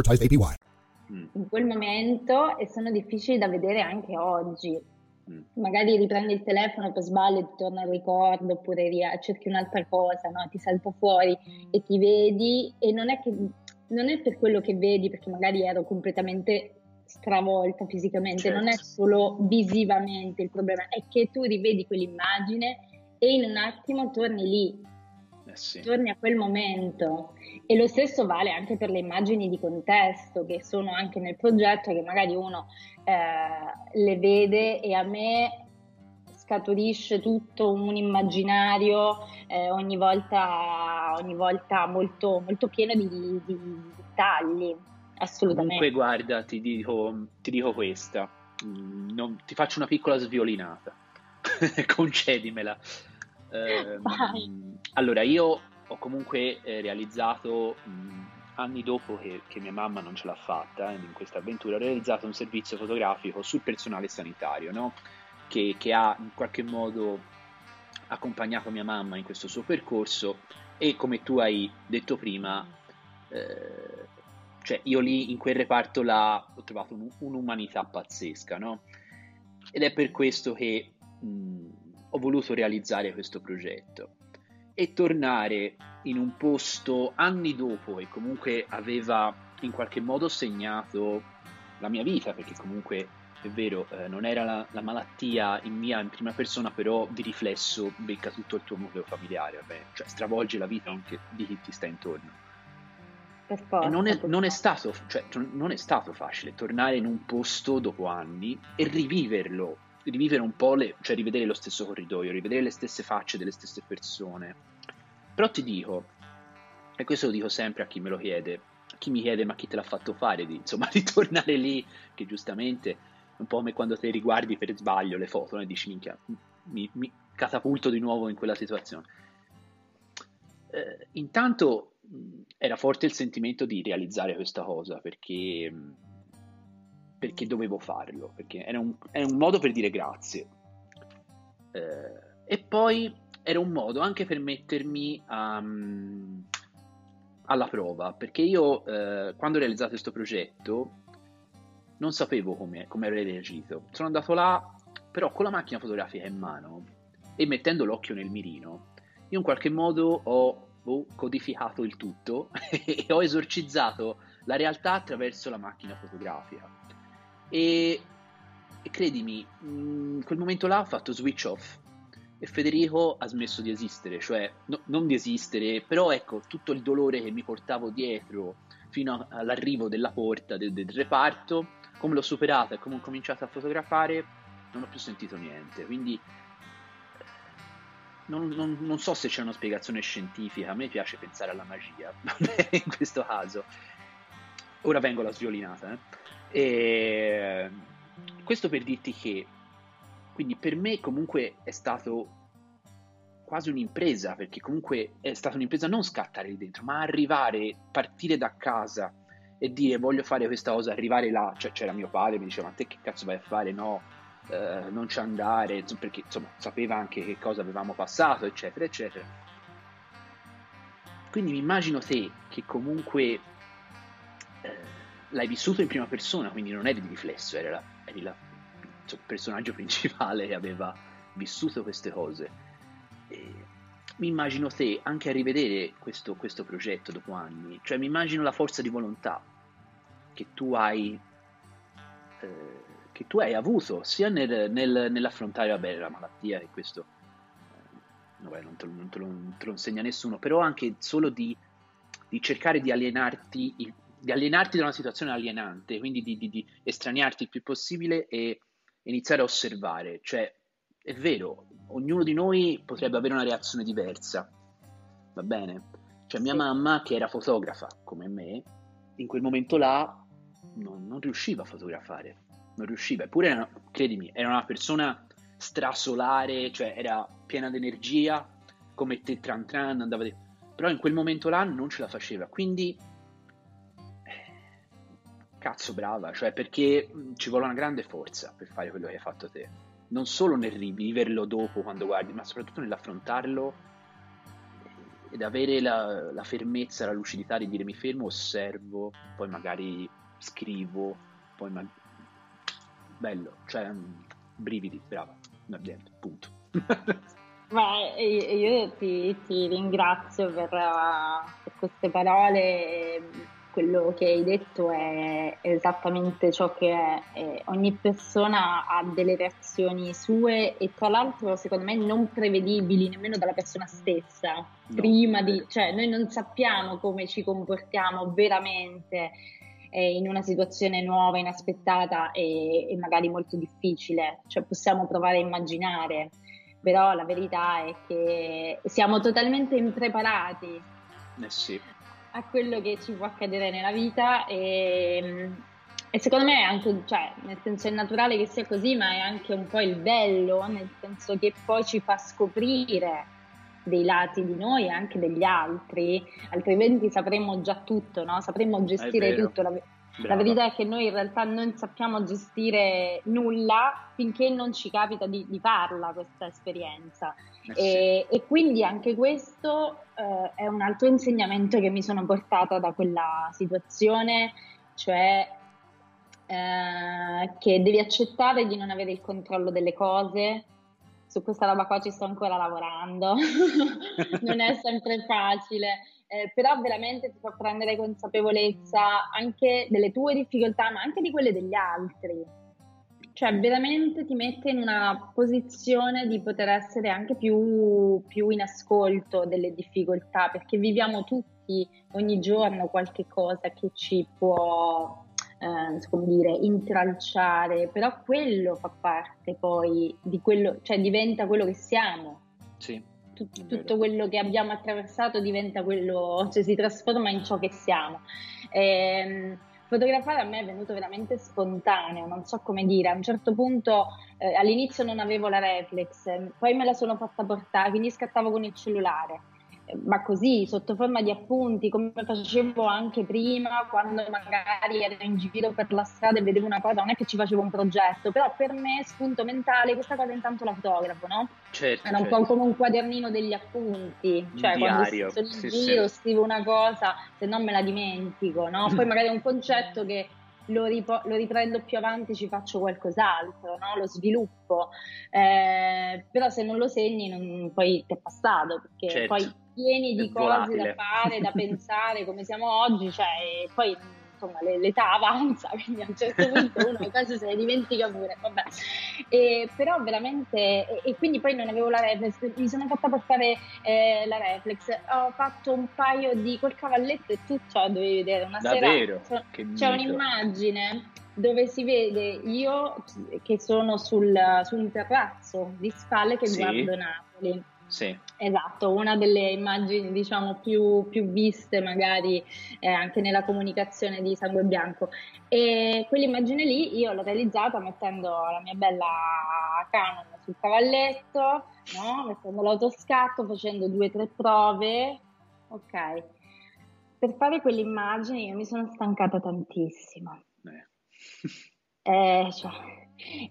APY. Mm. In quel momento e sono difficili da vedere anche oggi. Mm. Magari riprendi il telefono per sbaglio, ti torna il ricordo oppure cerchi un'altra cosa, no? ti salta fuori e ti vedi e non è, che, non è per quello che vedi perché magari ero completamente stravolta fisicamente, certo. non è certo. solo visivamente il problema, è che tu rivedi quell'immagine e in un attimo torni lì eh sì. torni a quel momento. E lo stesso vale anche per le immagini di contesto che sono anche nel progetto, che magari uno eh, le vede e a me scaturisce tutto un immaginario eh, ogni, volta, ogni volta molto, molto pieno di, di, di dettagli. Assolutamente. Comunque, guarda, ti dico, ti dico questa: mm, non, ti faccio una piccola sviolinata, concedimela. Eh, allora, io ho comunque eh, realizzato mh, anni dopo che, che, mia mamma non ce l'ha fatta eh, in questa avventura, ho realizzato un servizio fotografico sul personale sanitario, no? che, che, ha in qualche modo accompagnato mia mamma in questo suo percorso e come tu hai detto prima, eh, cioè io lì in quel reparto là ho trovato un, un'umanità pazzesca, no? Ed è per questo che mh, ho voluto realizzare questo progetto e tornare in un posto anni dopo e comunque aveva in qualche modo segnato la mia vita perché comunque è vero, eh, non era la, la, malattia in mia in prima persona, però di riflesso becca tutto il tuo nucleo familiare, vabbè, cioè stravolge la vita anche di chi ti sta intorno. Per forza, non, è, non, è stato, cioè, non è stato facile tornare in un posto dopo anni e riviverlo, rivivere un po', le, cioè rivedere lo stesso corridoio, rivedere le stesse facce delle stesse persone. Però ti dico, e questo lo dico sempre a chi me lo chiede, a chi mi chiede ma chi te l'ha fatto fare di, insomma, di tornare lì, che giustamente un po' come quando te riguardi per sbaglio le foto e dici minchia, mi, mi, catapulto di nuovo in quella situazione. Eh, intanto era forte il sentimento di realizzare questa cosa perché, perché dovevo farlo, perché era un, era un, modo per dire grazie. Eh, e poi era un modo anche per mettermi a, alla prova, perché io eh, quando ho realizzato questo progetto non sapevo come, avrei reagito. Sono andato là, però con la macchina fotografica in mano e mettendo l'occhio nel mirino, io in qualche modo ho oh, codificato il tutto e ho esorcizzato la realtà attraverso la macchina fotografica. E, e credimi, in quel momento là ho fatto switch off e Federico ha smesso di esistere, cioè no, non di esistere, però ecco tutto il dolore che mi portavo dietro fino all'arrivo della porta del, del reparto come l'ho superata e come ho cominciato a fotografare, non ho più sentito niente. Quindi non, non, non, so se c'è una spiegazione scientifica, a me piace pensare alla magia in questo caso. Ora vengo alla sviolinata. Eh? E questo per dirti che, quindi per me comunque è stato quasi un'impresa, perché comunque è stata un'impresa non scattare lì dentro, ma arrivare, partire da casa e dire voglio fare questa cosa, arrivare là, cioè c'era mio padre, mi diceva ma te che cazzo vai a fare? No, eh, non ci andare, perché insomma sapeva anche che cosa avevamo passato, eccetera, eccetera. Quindi mi immagino te che comunque l'hai vissuto in prima persona, quindi non eri di riflesso, eri, la, eri la, cioè, il personaggio principale che aveva vissuto queste cose. Mi immagino te anche a rivedere questo, questo progetto dopo anni, cioè mi immagino la forza di volontà che tu hai, eh, che tu hai avuto sia nel, nel, nell'affrontare vabbè, la malattia e questo eh, vabbè, non, te lo, non, te lo, non, te lo, insegna nessuno, però anche solo di, di cercare di alienarti, di alienarti da una situazione alienante, quindi di, di, di estraniarti il più possibile e iniziare a osservare, cioè è vero, ognuno di noi potrebbe avere una reazione diversa, va bene? Cioè mia mamma che era fotografa come me, in quel momento là non, non riusciva a fotografare, non riusciva, eppure era, credimi, era una persona strasolare, cioè era piena di energia, come te tran tran, andava di... però in quel momento là non ce la faceva, quindi cazzo brava, cioè perché ci vuole una grande forza per fare quello che hai fatto te, non solo nel riviverlo dopo quando guardi, ma soprattutto nell'affrontarlo ed avere la, la fermezza, la lucidità di dire mi fermo, osservo, poi magari scrivo, poi ma... bello, cioè mm, brividi, brava, niente, punto. Beh, io ti, ti ringrazio per, uh, per, queste parole, quello che hai detto è esattamente ciò che è. E ogni persona ha delle reazioni sue e tra l'altro secondo me non prevedibili nemmeno dalla persona stessa. No, prima di, cioè noi non sappiamo come ci comportiamo veramente eh, in una situazione nuova, inaspettata e, e magari molto difficile, cioè possiamo provare a immaginare, però la verità è che siamo totalmente impreparati eh sì. A quello che ci può accadere nella vita e, e secondo me è anche, cioè, nel senso è naturale che sia così, ma è anche un po' il bello, nel senso che poi ci fa scoprire dei lati di noi e anche degli altri, altrimenti sapremmo già tutto, no? sapremmo gestire tutto. La, la, verità è che noi in realtà non sappiamo gestire nulla finché non ci capita di, di farla questa esperienza. Eh e, e, quindi anche questo eh, è un altro insegnamento che mi sono portata da quella situazione, cioè eh, che devi accettare di non avere il controllo delle cose, su questa roba qua ci sto ancora lavorando, non è sempre facile, eh, però veramente ti fa prendere consapevolezza anche delle tue difficoltà, ma anche di quelle degli altri. Cioè veramente ti mette in una posizione di poter essere anche più, più in ascolto delle difficoltà, perché viviamo tutti ogni giorno qualche cosa che ci può eh, come dire, intralciare, però quello fa parte poi di quello, cioè diventa quello che siamo. Sì. Tut- tutto quello che abbiamo attraversato diventa quello, cioè si trasforma in ciò che siamo. Ehm, fotografare a me è venuto veramente spontaneo, non so come dire, a un certo punto eh, all'inizio non avevo la reflex, poi me la sono fatta portare, quindi scattavo con il cellulare ma così sotto forma di appunti, come facevo anche prima, quando magari ero in giro per la strada e vedevo una cosa, non è che ci facevo un progetto, però per me spunto mentale, questa cosa intanto la fotografo, no? Certo, Era un certo. po' come un quadernino degli appunti, cioè Un quando diario, sono in sì, giro sì. scrivo una cosa, se no me la dimentico, no? Poi magari è un concetto che lo, ripo- lo riprendo più avanti, ci faccio qualcos'altro, no? lo sviluppo, Eh, però se non lo segni non- poi ti è passato, perché Certo. poi pieni di cose da fare, da pensare, come siamo oggi, cioè, e poi insomma le- l'età avanza, quindi a un certo punto uno cose se le dimentica pure, vabbè. E, però veramente, e, e quindi poi non avevo la reflex, mi sono fatta portare eh, la reflex, ho fatto un paio di, col cavalletto e tutto, cioè dovevi vedere una Davvero? sera, c'è mito. un'immagine dove si vede io che sono sul, su un terrazzo di spalle che Sì. guardo Napoli. Sì. Esatto, una delle immagini diciamo più, più viste magari eh, anche nella comunicazione di Sangue Bianco e quell'immagine lì io l'ho realizzata mettendo la mia bella Canon sul cavalletto, no? mettendo l'autoscatto, facendo due o tre prove, ok. Per fare quell'immagine io mi sono stancata tantissimo. Eh. Eh, cioè,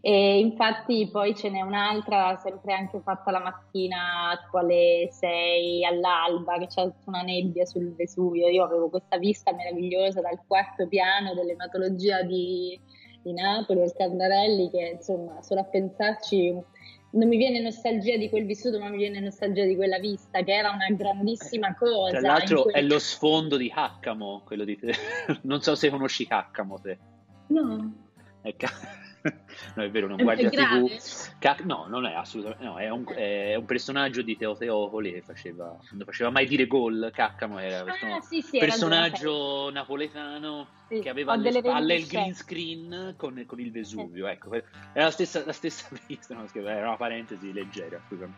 e infatti poi ce n'è un'altra, sempre anche fatta la mattina, tipo alle 6 all'alba, che c'è una nebbia sul Vesuvio. Io avevo questa vista meravigliosa dal quarto piano dell'ematologia di, di Napoli, al Cardarelli, che insomma, solo a pensarci non mi viene nostalgia di quel vissuto, ma mi viene nostalgia di quella vista, che era una grandissima cosa. Tra l'altro quel- è lo sfondo di Haccamo, quello di te. non so se conosci Haccamo te. No. Ca- no, è vero, non È guardi la? TV. Ca- no, non è assolutamente. No, è un, è un personaggio di Teo Teofoli che faceva. Non faceva mai dire gol. Caccamo era questo Ah, sì, sì, personaggio napoletano Sì, che aveva alle spalle il green screen con, con il Vesuvio. Ecco, era la stessa, la stessa vista. No? Era una parentesi leggera. Scusami.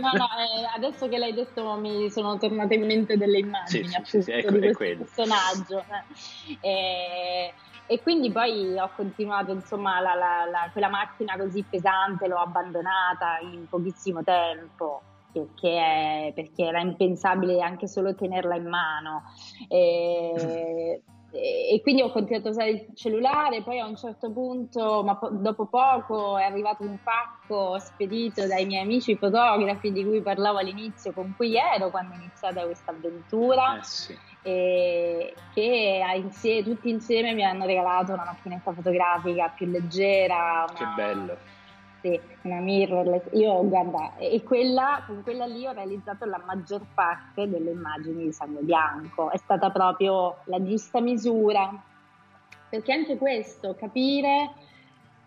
No, no, eh, adesso che l'hai detto mi sono tornate in mente delle immagini appunto ecco, di questo quello. personaggio. eh. E, e quindi poi ho continuato, insomma, la- la- la- quella macchina così pesante l'ho abbandonata in pochissimo tempo. Perché, perché era impensabile anche solo tenerla in mano. E, e- quindi ho continuato a usare il cellulare, poi a un certo punto, ma po- dopo poco, è arrivato un pacco spedito dai miei amici fotografi di cui parlavo all'inizio, con cui ero quando è iniziata questa avventura, Eh sì. E che a insie- tutti insieme mi hanno regalato una macchinetta fotografica più leggera, Che una- bello. sì, una mirrorless. Io, guarda, e quella, con quella lì ho realizzato la maggior parte delle immagini di sangue bianco. È stata proprio la giusta misura. Perché anche questo, capire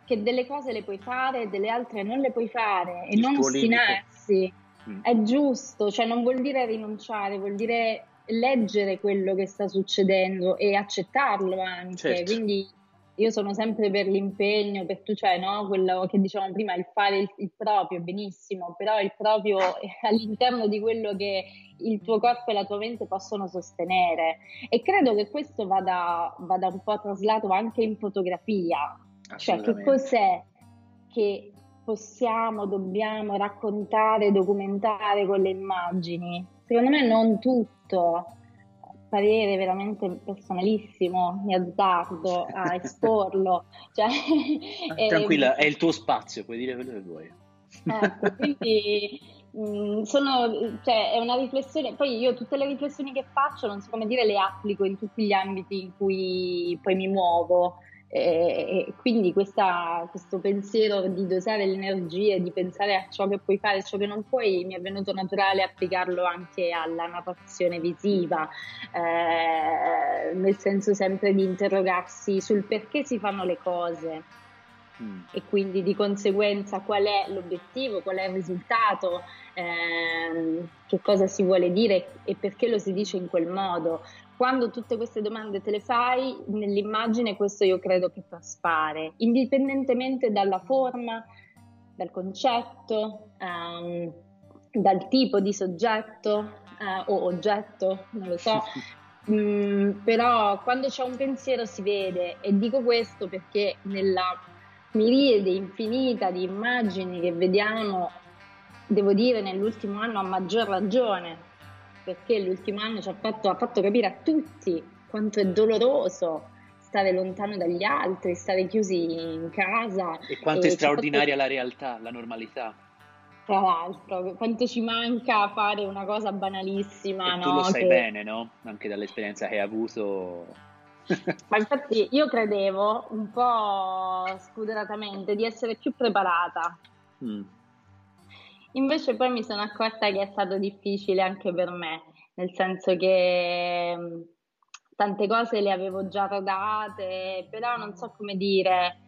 che delle cose le puoi fare e delle altre non le puoi fare e Il non ostinarsi. Mm. È giusto, cioè non vuol dire rinunciare, vuol dire leggere quello che sta succedendo e accettarlo anche. Certo. Quindi io sono sempre per l'impegno, per tu, cioè, no? Quello che dicevamo prima, il fare il, il proprio, benissimo, però il proprio all'interno di quello che il tuo corpo e la tua mente possono sostenere. E credo che questo vada, vada un po' traslato anche in fotografia. Cioè, che cos'è che possiamo, dobbiamo raccontare, documentare con le immagini? Secondo me non tutto. Parere veramente personalissimo, mi azzardo a esporlo. Cioè, Ah, Tranquilla, è il tuo spazio, puoi dire quello che vuoi. Ecco, quindi mh, sono, cioè, è una riflessione, poi io tutte le riflessioni che faccio, non so come dire, le applico in tutti gli ambiti in cui poi mi muovo. E, quindi questa- questo pensiero di dosare le energie, di pensare a ciò che puoi fare e ciò che non puoi, mi è venuto naturale applicarlo anche alla narrazione visiva, eh, nel senso sempre di interrogarsi sul perché si fanno le cose. mm. e quindi di conseguenza qual è l'obiettivo, qual è il risultato, ehm, che cosa si vuole dire e perché lo si dice in quel modo. Quando tutte queste domande te le fai, nell'immagine questo io credo che traspare, indipendentemente dalla forma, dal concetto, um, dal tipo di soggetto uh, o oggetto, non lo so, Mm, però quando c'è un pensiero si vede e dico questo perché nella miriade infinita di immagini che vediamo, devo dire nell'ultimo anno a maggior ragione, perché l'ultimo anno ci ha fatto, ha fatto capire a tutti quanto è doloroso stare lontano dagli altri, stare chiusi in casa. E quanto e è straordinaria fatto... la realtà, la normalità. Tra l'altro, quanto ci manca fare una cosa banalissima. No? tu lo sai che... bene, no? Anche dall'esperienza che hai avuto. Ma infatti io credevo un po' spudoratamente di essere più preparata. Mm. Invece poi mi sono accorta che è stato difficile anche per me, nel senso che mm, tante cose le avevo già rodate, però non so come dire.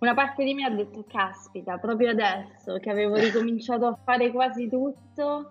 Una parte di me ha detto, caspita, proprio adesso che avevo ricominciato a fare quasi tutto,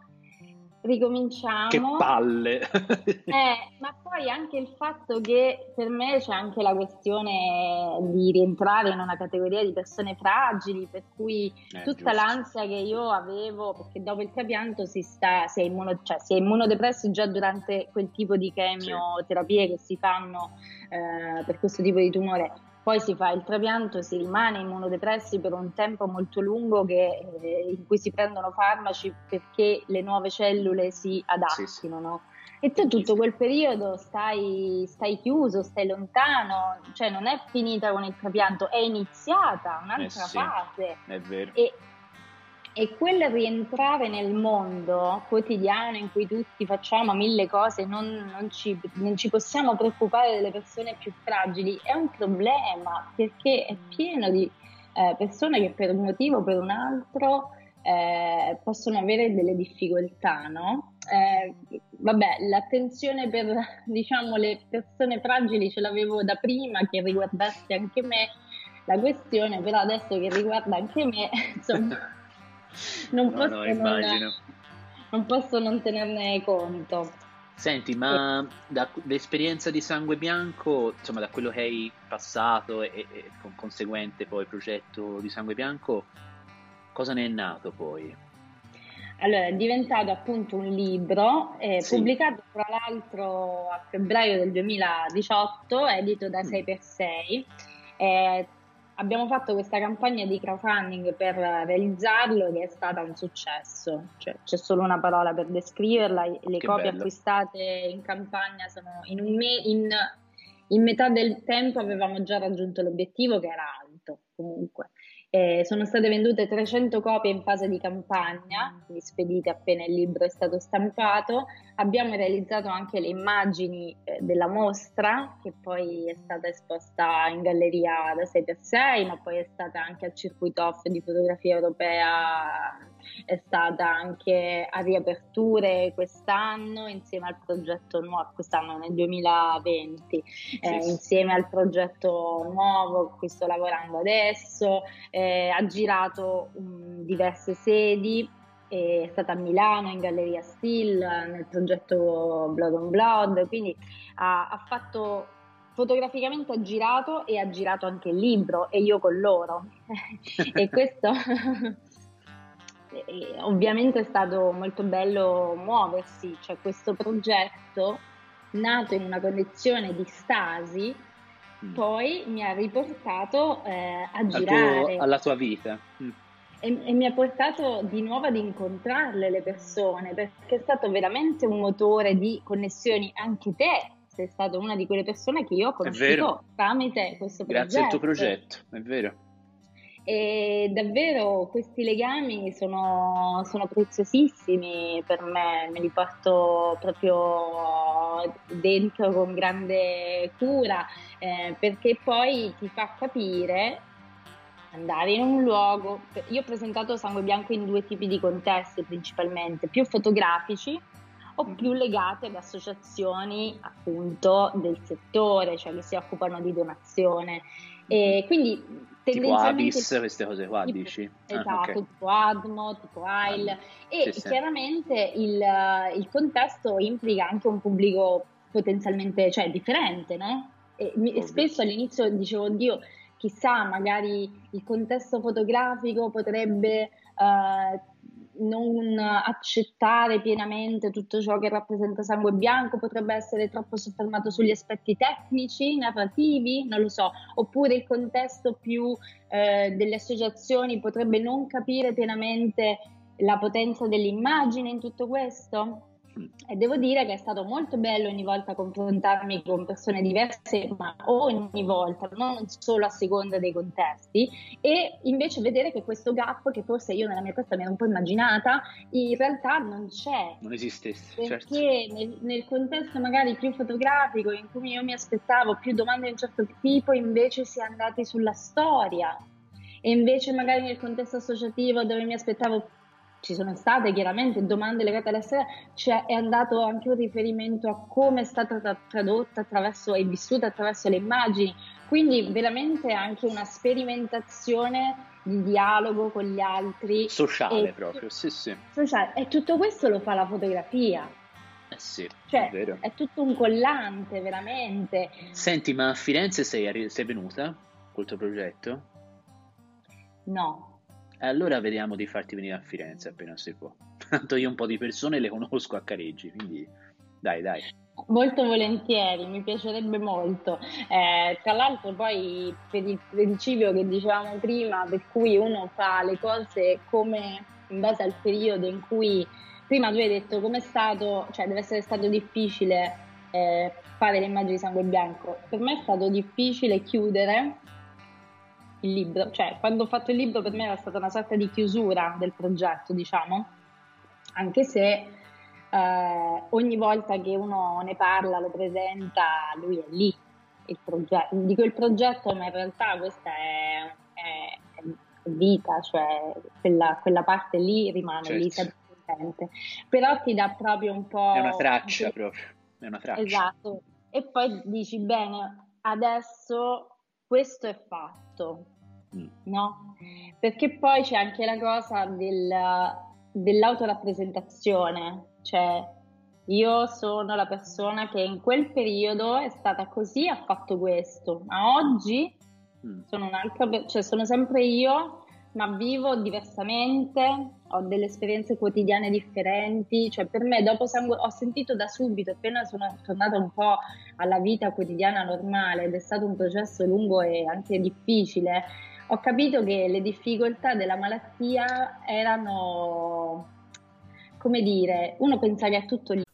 ricominciamo. Che palle! eh, ma poi anche il fatto che per me c'è anche la questione di rientrare in una categoria di persone fragili, per cui eh, tutta giusto. l'ansia che io avevo, perché dopo il trapianto si, sta, si, è, immuno, cioè, si è immunodepressi già durante quel tipo di chemioterapie sì. che si fanno eh, per questo tipo di tumore poi si fa il trapianto, si rimane immunodepressi per un tempo molto lungo che, eh, in cui si prendono farmaci perché le nuove cellule si adattino. Sì, sì. No? E tu tutto quel periodo stai, stai, chiuso, stai lontano, cioè non è finita con il trapianto, è iniziata un'altra eh sì, fase. È vero. E e quel rientrare nel mondo quotidiano in cui tutti facciamo mille cose, non, non, ci, non ci possiamo preoccupare delle persone più fragili, è un problema perché è pieno di eh, persone che per un motivo o per un altro eh, possono avere delle difficoltà, no? Eh, vabbè, l'attenzione per diciamo, le persone fragili ce l'avevo da prima che riguardasse anche me, la questione però adesso che riguarda anche me, insomma non, posso no, non, non posso non tenerne conto. Senti, ma dall'esperienza di sangue bianco, insomma, da quello che hai passato e, e, con conseguente poi progetto di sangue bianco, cosa ne è nato poi? Allora, è diventato appunto un libro eh, sì. pubblicato tra l'altro a febbraio del 2018, edito da 6x6. Eh, abbiamo fatto questa campagna di crowdfunding per realizzarlo che è stata un successo, cioè, c'è solo una parola per descriverla, le che copie bello. acquistate in campagna sono in, un me- in, in metà del tempo avevamo già raggiunto l'obiettivo che era alto comunque. Eh, sono state vendute 300 copie in fase di campagna, quindi spedite appena il libro è stato stampato. Abbiamo realizzato anche le immagini eh, della mostra, che poi è stata esposta in galleria da 6x6, ma poi è stata anche al circuito off di fotografia europea è stata anche a riaperture quest'anno insieme al progetto nuovo, quest'anno nel 2020, eh, insieme al progetto nuovo cui sto lavorando adesso, eh, ha girato um, diverse sedi, è stata a Milano in Galleria Still nel progetto Blood on Blood, quindi ha, ha fatto fotograficamente ha girato e ha girato anche il libro e io con loro. E questo e ovviamente è stato molto bello muoversi, cioè questo progetto nato in una condizione di stasi mm. poi mi ha riportato eh, a girare. Tuo, alla tua vita. Mm. E, e, mi ha portato di nuovo ad incontrarle le persone perché è stato veramente un motore di connessioni anche te sei stata una di quelle persone che io ho conosciuto tramite questo progetto grazie al tuo progetto è vero e davvero questi legami sono, sono, preziosissimi per me, me li porto proprio dentro con grande cura eh, perché poi ti fa capire andare in un luogo. Io ho presentato Sangue Bianco in due tipi di contesti principalmente, più fotografici o più legati ad associazioni appunto del settore, cioè che si occupano di donazione. E quindi tipo Abyss, queste cose qua, tipo, dici? Esatto, ah, okay. tipo Admo, tipo Isle. E sì, chiaramente sì. Il, il, contesto implica anche un pubblico potenzialmente, cioè differente, no? E mi, spesso all'inizio dicevo, oddio, chissà, magari il contesto fotografico potrebbe uh, non accettare pienamente tutto ciò che rappresenta sangue bianco, potrebbe essere troppo soffermato sugli aspetti tecnici, narrativi, non lo so, oppure il contesto più eh, delle associazioni potrebbe non capire pienamente la potenza dell'immagine in tutto questo. E devo dire che è stato molto bello ogni volta confrontarmi con persone diverse, ma ogni volta, non solo a seconda dei contesti, e invece vedere che questo gap, che forse io nella mia testa mi ero un po' immaginata, in realtà non c'è. Non esistesse, perché certo. nel, nel, contesto magari più fotografico, in cui io mi aspettavo più domande di un certo tipo, invece si è andati sulla storia. E invece magari nel contesto associativo dove mi aspettavo ci sono state chiaramente domande legate alla storia, cioè è andato anche un riferimento a come è stata tradotta attraverso e vissuta attraverso le immagini, quindi veramente anche una sperimentazione di dialogo con gli altri. Sociale proprio, sì sì. Sociale. E tutto questo lo fa la fotografia. Eh sì, cioè, è vero. È tutto un collante, veramente. Senti, ma a Firenze sei, sei venuta col tuo progetto? No, allora vediamo di farti venire a Firenze appena si può. Tanto io un po' di persone le conosco a Careggi, quindi dai, dai. Molto volentieri, mi piacerebbe molto. Eh, tra l'altro poi per il principio che dicevamo prima, per cui uno fa le cose come in base al periodo in cui prima tu hai detto come è stato, cioè deve essere stato difficile eh, fare le immagini di sangue bianco. Per me è stato difficile chiudere il libro, cioè quando ho fatto il libro per me era stata una sorta di chiusura del progetto, diciamo, anche se eh, ogni volta che uno ne parla, lo presenta, lui è lì, il progetto, dico il progetto, ma in realtà questa è, è, è vita, cioè quella, quella, parte lì rimane certo. lì sempre presente, però ti dà proprio un po'... È una traccia proprio, è una traccia. Esatto, e poi dici bene, adesso questo è fatto, mm. no? Perché poi c'è anche la cosa del, dell'autorappresentazione, cioè io sono la persona che in quel periodo è stata così, ha fatto questo, ma oggi mm. sono un'altra, cioè sono sempre io ma vivo diversamente, ho delle esperienze quotidiane differenti, cioè per me dopo sangue ho sentito da subito, appena sono tornata un po' alla vita quotidiana normale ed è stato un processo lungo e anche difficile, ho capito che le difficoltà della malattia erano come dire, uno pensa che è tutto.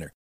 winner.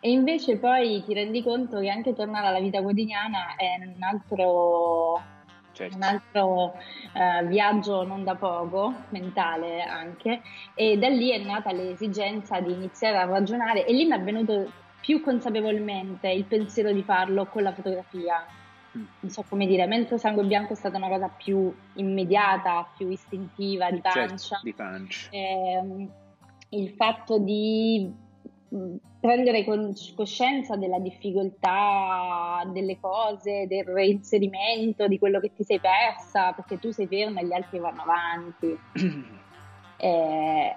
E invece poi ti rendi conto che anche tornare alla vita quotidiana è un altro, certo. un altro uh, viaggio non da poco, mentale anche, e da lì è nata l'esigenza di iniziare a ragionare e lì mi è venuto più consapevolmente il pensiero di farlo con la fotografia. Mm. Non so come dire, mentre Sangue Bianco è stata una cosa più immediata, più istintiva, di certo, pancia. Certo, di pancia. Eh, il fatto di mm, prendere coscienza della difficoltà delle cose, del reinserimento, di quello che ti sei persa, perché tu sei ferma e gli altri vanno avanti. e,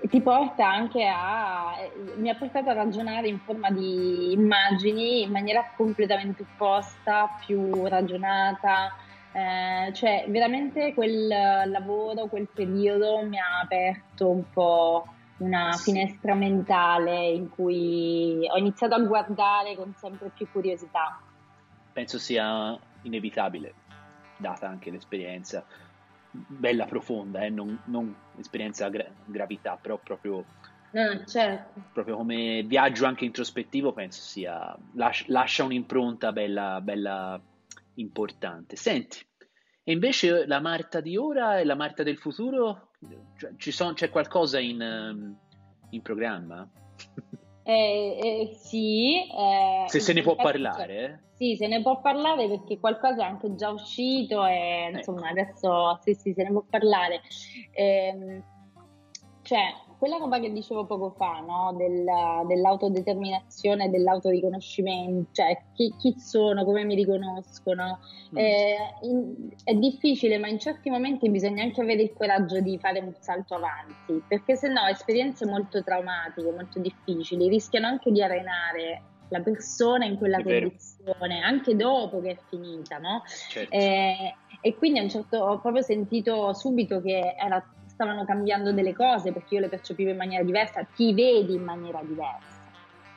e, ti porta anche a mi ha portato a ragionare in forma di immagini in maniera completamente opposta, più ragionata. Eh, cioè, veramente quel lavoro, quel periodo mi ha aperto un po' una finestra mentale in cui ho iniziato a guardare con sempre più curiosità. Penso sia inevitabile, data anche l'esperienza bella profonda, eh? non, non, esperienza gra- gravità, però proprio, no, certo. proprio come viaggio anche introspettivo penso sia, lascia, lascia un'impronta bella, bella importante. Senti, e invece la Marta di ora e la Marta del futuro, cioè, sono, c'è qualcosa in, ehm, in programma? Eh, eh, sì. Eh, se se ne può parlare? Eh? Sì, se ne può parlare perché qualcosa è anche già uscito e insomma ecco. adesso sì, sì, se ne può parlare. Eh, cioè, quella roba che dicevo poco fa, no? Del, dell'autodeterminazione, dell'autoriconoscimento, cioè chi, chi, sono, come mi riconoscono, mm. eh, in, è difficile, ma in certi momenti bisogna anche avere il coraggio di fare un salto avanti, perché se no esperienze molto traumatiche, molto difficili, rischiano anche di arenare la persona in quella condizione, anche dopo che è finita, no? Certo. Eh, e quindi a un certo, ho proprio sentito subito che era stavano cambiando delle cose perché io le percepivo in maniera diversa, ti vedi in maniera diversa.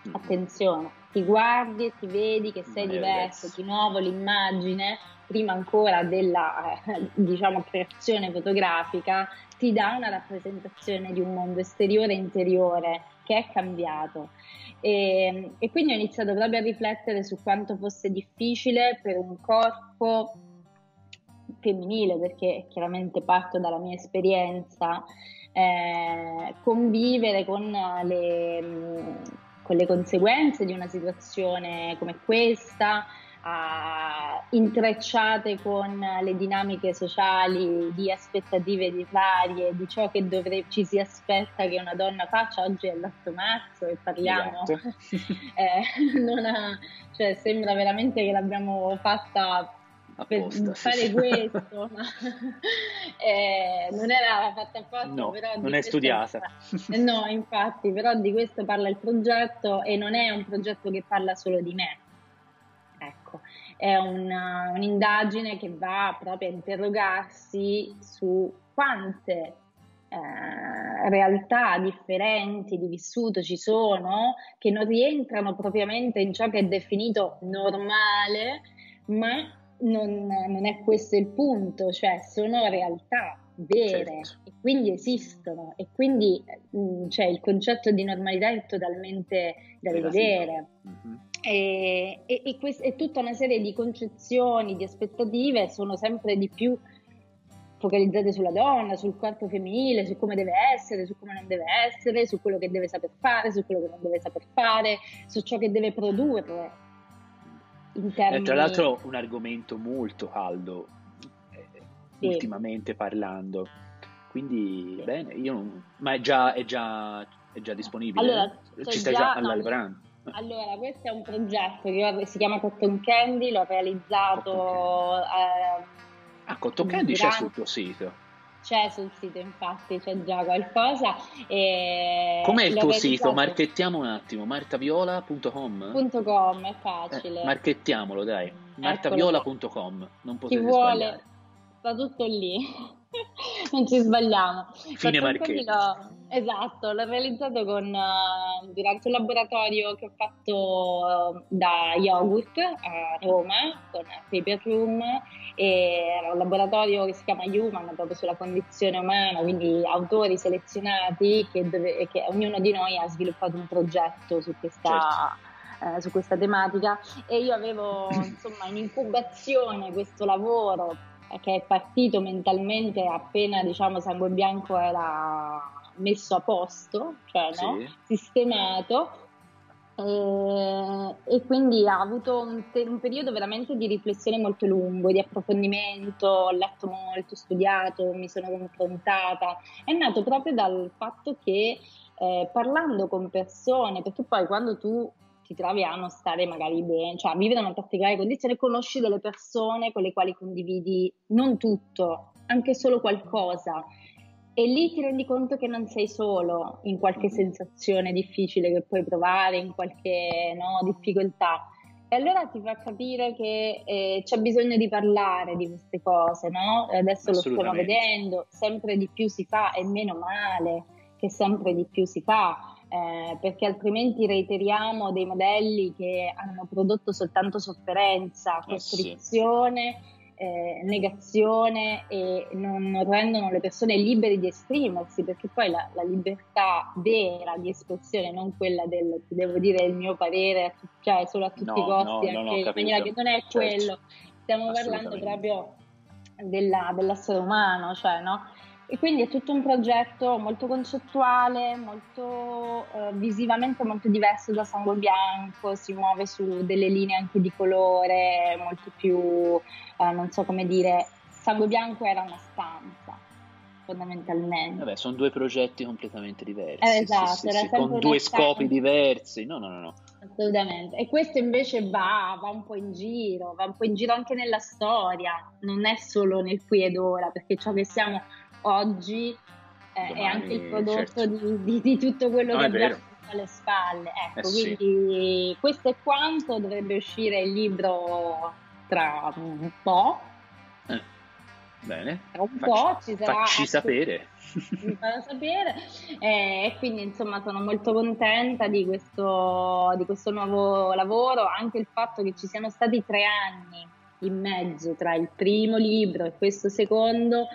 Mm. Attenzione, ti guardi e ti vedi che sei diverso, di nuovo l'immagine, prima ancora della eh, diciamo, creazione fotografica, ti dà una rappresentazione di un mondo esteriore e interiore che è cambiato. E, e quindi ho iniziato proprio a riflettere su quanto fosse difficile per un corpo femminile, perché chiaramente parto dalla mia esperienza, eh, convivere con le, con le, conseguenze di una situazione come questa, uh, intrecciate con le dinamiche sociali di aspettative di varie, di ciò che dovre- ci si aspetta che una donna faccia. Oggi è l'8 marzo e parliamo, esatto. eh, ha, cioè, sembra veramente che l'abbiamo fatta apposta, per fare sì. questo, ma eh, non era fatta apposta, no, però non è studiata. Eh, no, infatti, però di questo parla il progetto e non è un progetto che parla solo di me. Ecco, è una, un'indagine che va proprio a interrogarsi su quante eh, realtà differenti di vissuto ci sono che non rientrano propriamente in ciò che è definito normale, ma non, non, è questo il punto, cioè sono realtà vere certo. e quindi esistono e quindi mh, mm, cioè, il concetto di normalità è totalmente da rivedere. Mm-hmm. E, e, e, quest- e tutta una serie di concezioni, di aspettative sono sempre di più focalizzate sulla donna, sul corpo femminile, su come deve essere, su come non deve essere, su quello che deve saper fare, su quello che non deve saper fare, su ciò che deve produrre in termini... Eh, tra l'altro un argomento molto caldo eh, sì. ultimamente parlando, quindi sì. bene, io non... ma è già, è già, è già disponibile? Allora, Ci stai già, già lavorando? Allora, questo è un progetto che si chiama Cotton Candy, l'ho realizzato... Eh, ah, Cotton Candy c'è sul tuo sito? C'è sul sito, infatti, c'è già qualcosa. E Com'è il tuo sito? Marchettiamo un attimo, martaviola.com? .com, è facile. Eh, marchettiamolo, dai. martaviola.com, non potete Chi vuole, sbagliare. sta tutto lì. non ci sbagliamo. Fine Marchetti. Esatto, l'ho realizzato con, uh, durante un laboratorio che ho fatto uh, da yogurt a Roma con Paper Room era un laboratorio che si chiama Human proprio sulla condizione umana, quindi autori selezionati che, dove, che ognuno di noi ha sviluppato un progetto su questa, certo. eh, su questa tematica e io avevo insomma in incubazione questo lavoro eh, che è partito mentalmente appena diciamo Sangue Bianco era messo a posto, cioè no? sistemato e, e, quindi ha avuto un, un, periodo veramente di riflessione molto lungo, di approfondimento, ho letto molto, studiato, mi sono confrontata. È nato proprio dal fatto che eh, parlando con persone, perché poi quando tu ti trovi a non stare magari bene, cioè a vivere in una particolare condizione, conosci delle persone con le quali condividi non tutto, anche solo qualcosa e lì ti rendi conto che non sei solo in qualche sensazione difficile che puoi provare, in qualche no, difficoltà. E allora ti fa capire che eh, c'è bisogno di parlare di queste cose, no? Adesso lo stiamo vedendo, sempre di più si fa e meno male che sempre di più si fa. Eh, perché altrimenti reiteriamo dei modelli che hanno prodotto soltanto sofferenza, costrizione. Eh sì eh, negazione e non rendono le persone libere di esprimersi, perché poi la, la, libertà vera di espressione, non quella del devo dire il mio parere, cioè solo a tutti no, i costi, no, anche in maniera che non è certo. quello, stiamo parlando proprio della, dell'essere umano, cioè no? E quindi è tutto un progetto molto concettuale, molto eh, visivamente molto diverso da Sangue Bianco, si muove su delle linee anche di colore, molto più, eh, non so come dire, Sangue Bianco era una stanza fondamentalmente. Vabbè, sono due progetti completamente diversi. Eh, esatto, sì, sì, sì, con due scopi diversi. No, no, no, no. Assolutamente. E questo invece va, va un po' in giro, va un po' in giro anche nella storia, non è solo nel qui ed ora, perché ciò che siamo oggi eh, Domani, è anche il prodotto certo. di, di, di, tutto quello no, che abbiamo alle spalle. Ecco, eh, quindi sì. questo è quanto dovrebbe uscire il libro tra un po'. Eh, bene. Tra un facci, po' ci sarà. Facci sapere. Mi farà sapere eh, e quindi insomma sono molto contenta di questo, di questo nuovo lavoro, anche il fatto che ci siano stati tre anni in mezzo tra il primo libro e questo secondo.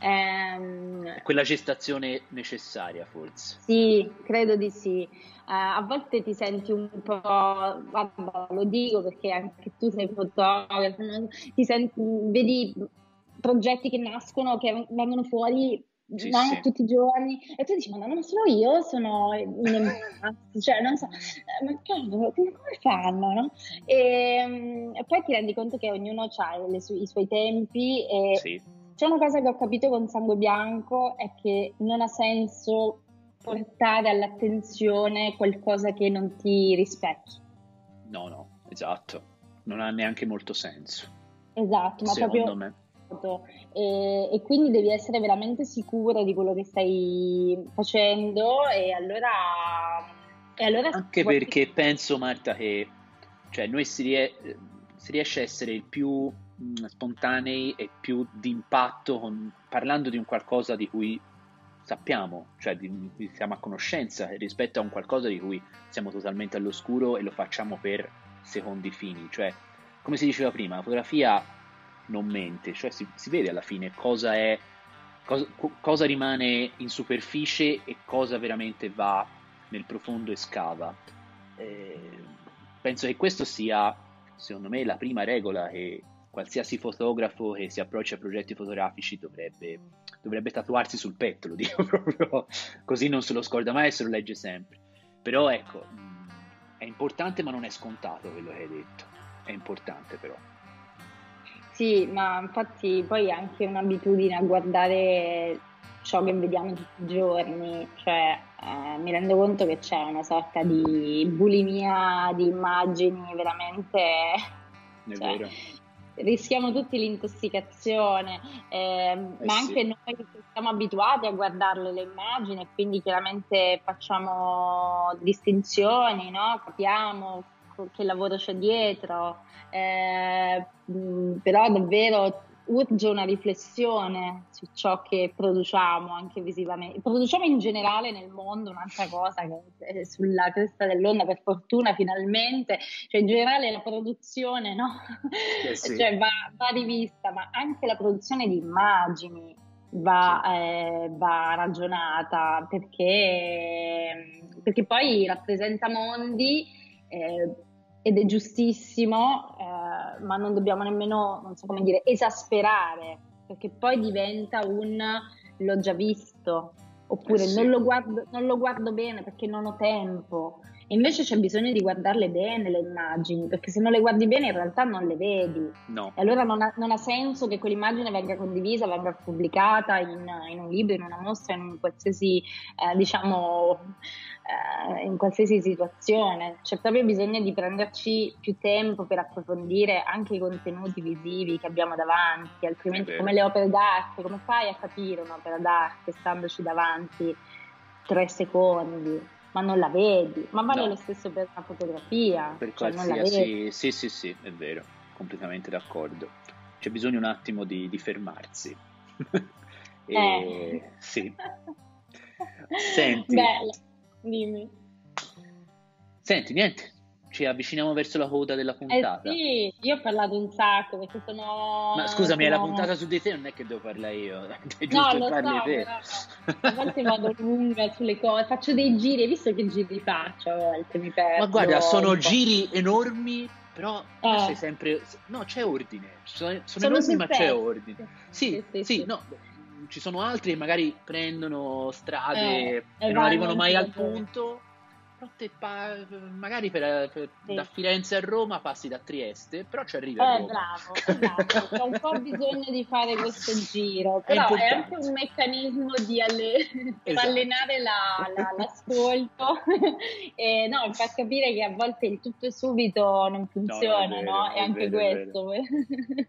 Ehm, Quella gestazione necessaria, forse. Sì, credo di sì. Uh, a volte ti senti un po', guarda, lo dico perché anche tu sei fotografo, ti senti, vedi progetti che nascono, che vengono fuori sì, no? sì. tutti i giorni e tu dici ma non sono io sono in impasse cioè non so eh, ma cavolo come fanno no? e, mm, e, poi ti rendi conto che ognuno ha su- i suoi tempi e sì. c'è una cosa che ho capito con Sangue Bianco è che non ha senso portare all'attenzione qualcosa che non ti rispecchi no no esatto non ha neanche molto senso esatto ma Secondo proprio me e, e, quindi devi essere veramente sicuro di quello che stai facendo e allora... E allora Anche vuoi... perché penso Marta che cioè, noi si, rie- si, riesce a essere il più mh, spontanei e più d'impatto con, parlando di un qualcosa di cui sappiamo, cioè di, di siamo a conoscenza rispetto a un qualcosa di cui siamo totalmente all'oscuro e lo facciamo per secondi fini, cioè come si diceva prima, la fotografia non mente, cioè si, si vede alla fine cosa è, cosa, cosa, rimane in superficie e cosa veramente va nel profondo e scava. Eh, penso che questo sia, secondo me, la prima regola che qualsiasi fotografo che si approccia a progetti fotografici dovrebbe, dovrebbe tatuarsi sul petto, lo dico proprio, così non se lo scorda mai e se lo legge sempre. Però ecco, è importante ma non è scontato quello che hai detto, è importante però. Sì, ma infatti poi è anche un'abitudine a guardare ciò che vediamo tutti i giorni, cioè eh, mi rendo conto che c'è una sorta di bulimia di immagini veramente... Cioè, rischiamo tutti l'intossicazione, eh, eh ma anche sì. noi che siamo abituati a guardarle le immagini e quindi chiaramente facciamo distinzioni, no? capiamo che lavoro c'è dietro, eh, però davvero urge una riflessione su ciò che produciamo anche visivamente. Produciamo in generale nel mondo un'altra cosa che è sulla cresta dell'onda, per fortuna finalmente, cioè in generale la produzione no? Eh sì. cioè va, va, rivista, ma anche la produzione di immagini va, sì. eh, va ragionata perché, perché poi rappresenta mondi. Eh, ed è giustissimo, eh, ma non dobbiamo nemmeno, non so come dire, esasperare, perché poi diventa un l'ho già visto, oppure eh sì. non, lo guardo, non, lo guardo, bene perché non ho tempo. Invece c'è bisogno di guardarle bene le immagini, perché se non le guardi bene in realtà non le vedi. No. E allora non ha, non ha senso che quell'immagine venga condivisa, venga pubblicata in, in un libro, in una mostra, in un qualsiasi, eh, diciamo, eh, in qualsiasi situazione. C'è proprio bisogno di prenderci più tempo per approfondire anche i contenuti visivi che abbiamo davanti, altrimenti come le opere d'arte, come fai a capire un'opera d'arte standoci davanti tre secondi? Ma non la vedi, ma vale No. lo stesso per una fotografia, Per cioè la qualsiasi... Sì, sì, sì, è vero, completamente d'accordo. C'è bisogno un attimo di, di fermarsi. e... Eh. Sì. Senti. Bella, dimmi. Senti, niente, ci avviciniamo verso la coda della Eh puntata. sì, io ho parlato un sacco perché sono... Ma scusami, è la sono- puntata su di te, non è che devo parlare io, è No, giusto lo che parli so, te. però a volte vado lunga sulle cose, faccio dei giri, hai visto che giri faccio a volte, mi perdo. Ma guarda, sono po'. giri enormi, però Eh. sei sempre... No, c'è ordine, sono, sono Sono enormi ma c'è pezzo. ordine. Sì, Sì, sì, sì, sì. no, ci sono altri che magari prendono strade Eh, e non arrivano mai al punto. Però te pa- magari per- per- Sì. da Firenze a Roma passi da Trieste, però ci arrivi a Eh, Roma. bravo, bravo. Ho un po' bisogno di fare questo giro, però è, importante. anche un meccanismo di alle- Esatto. allenare la- la- l'ascolto e no, far capire che a volte il tutto e subito non funziona, no, è no? vero, È è anche vero, è questo.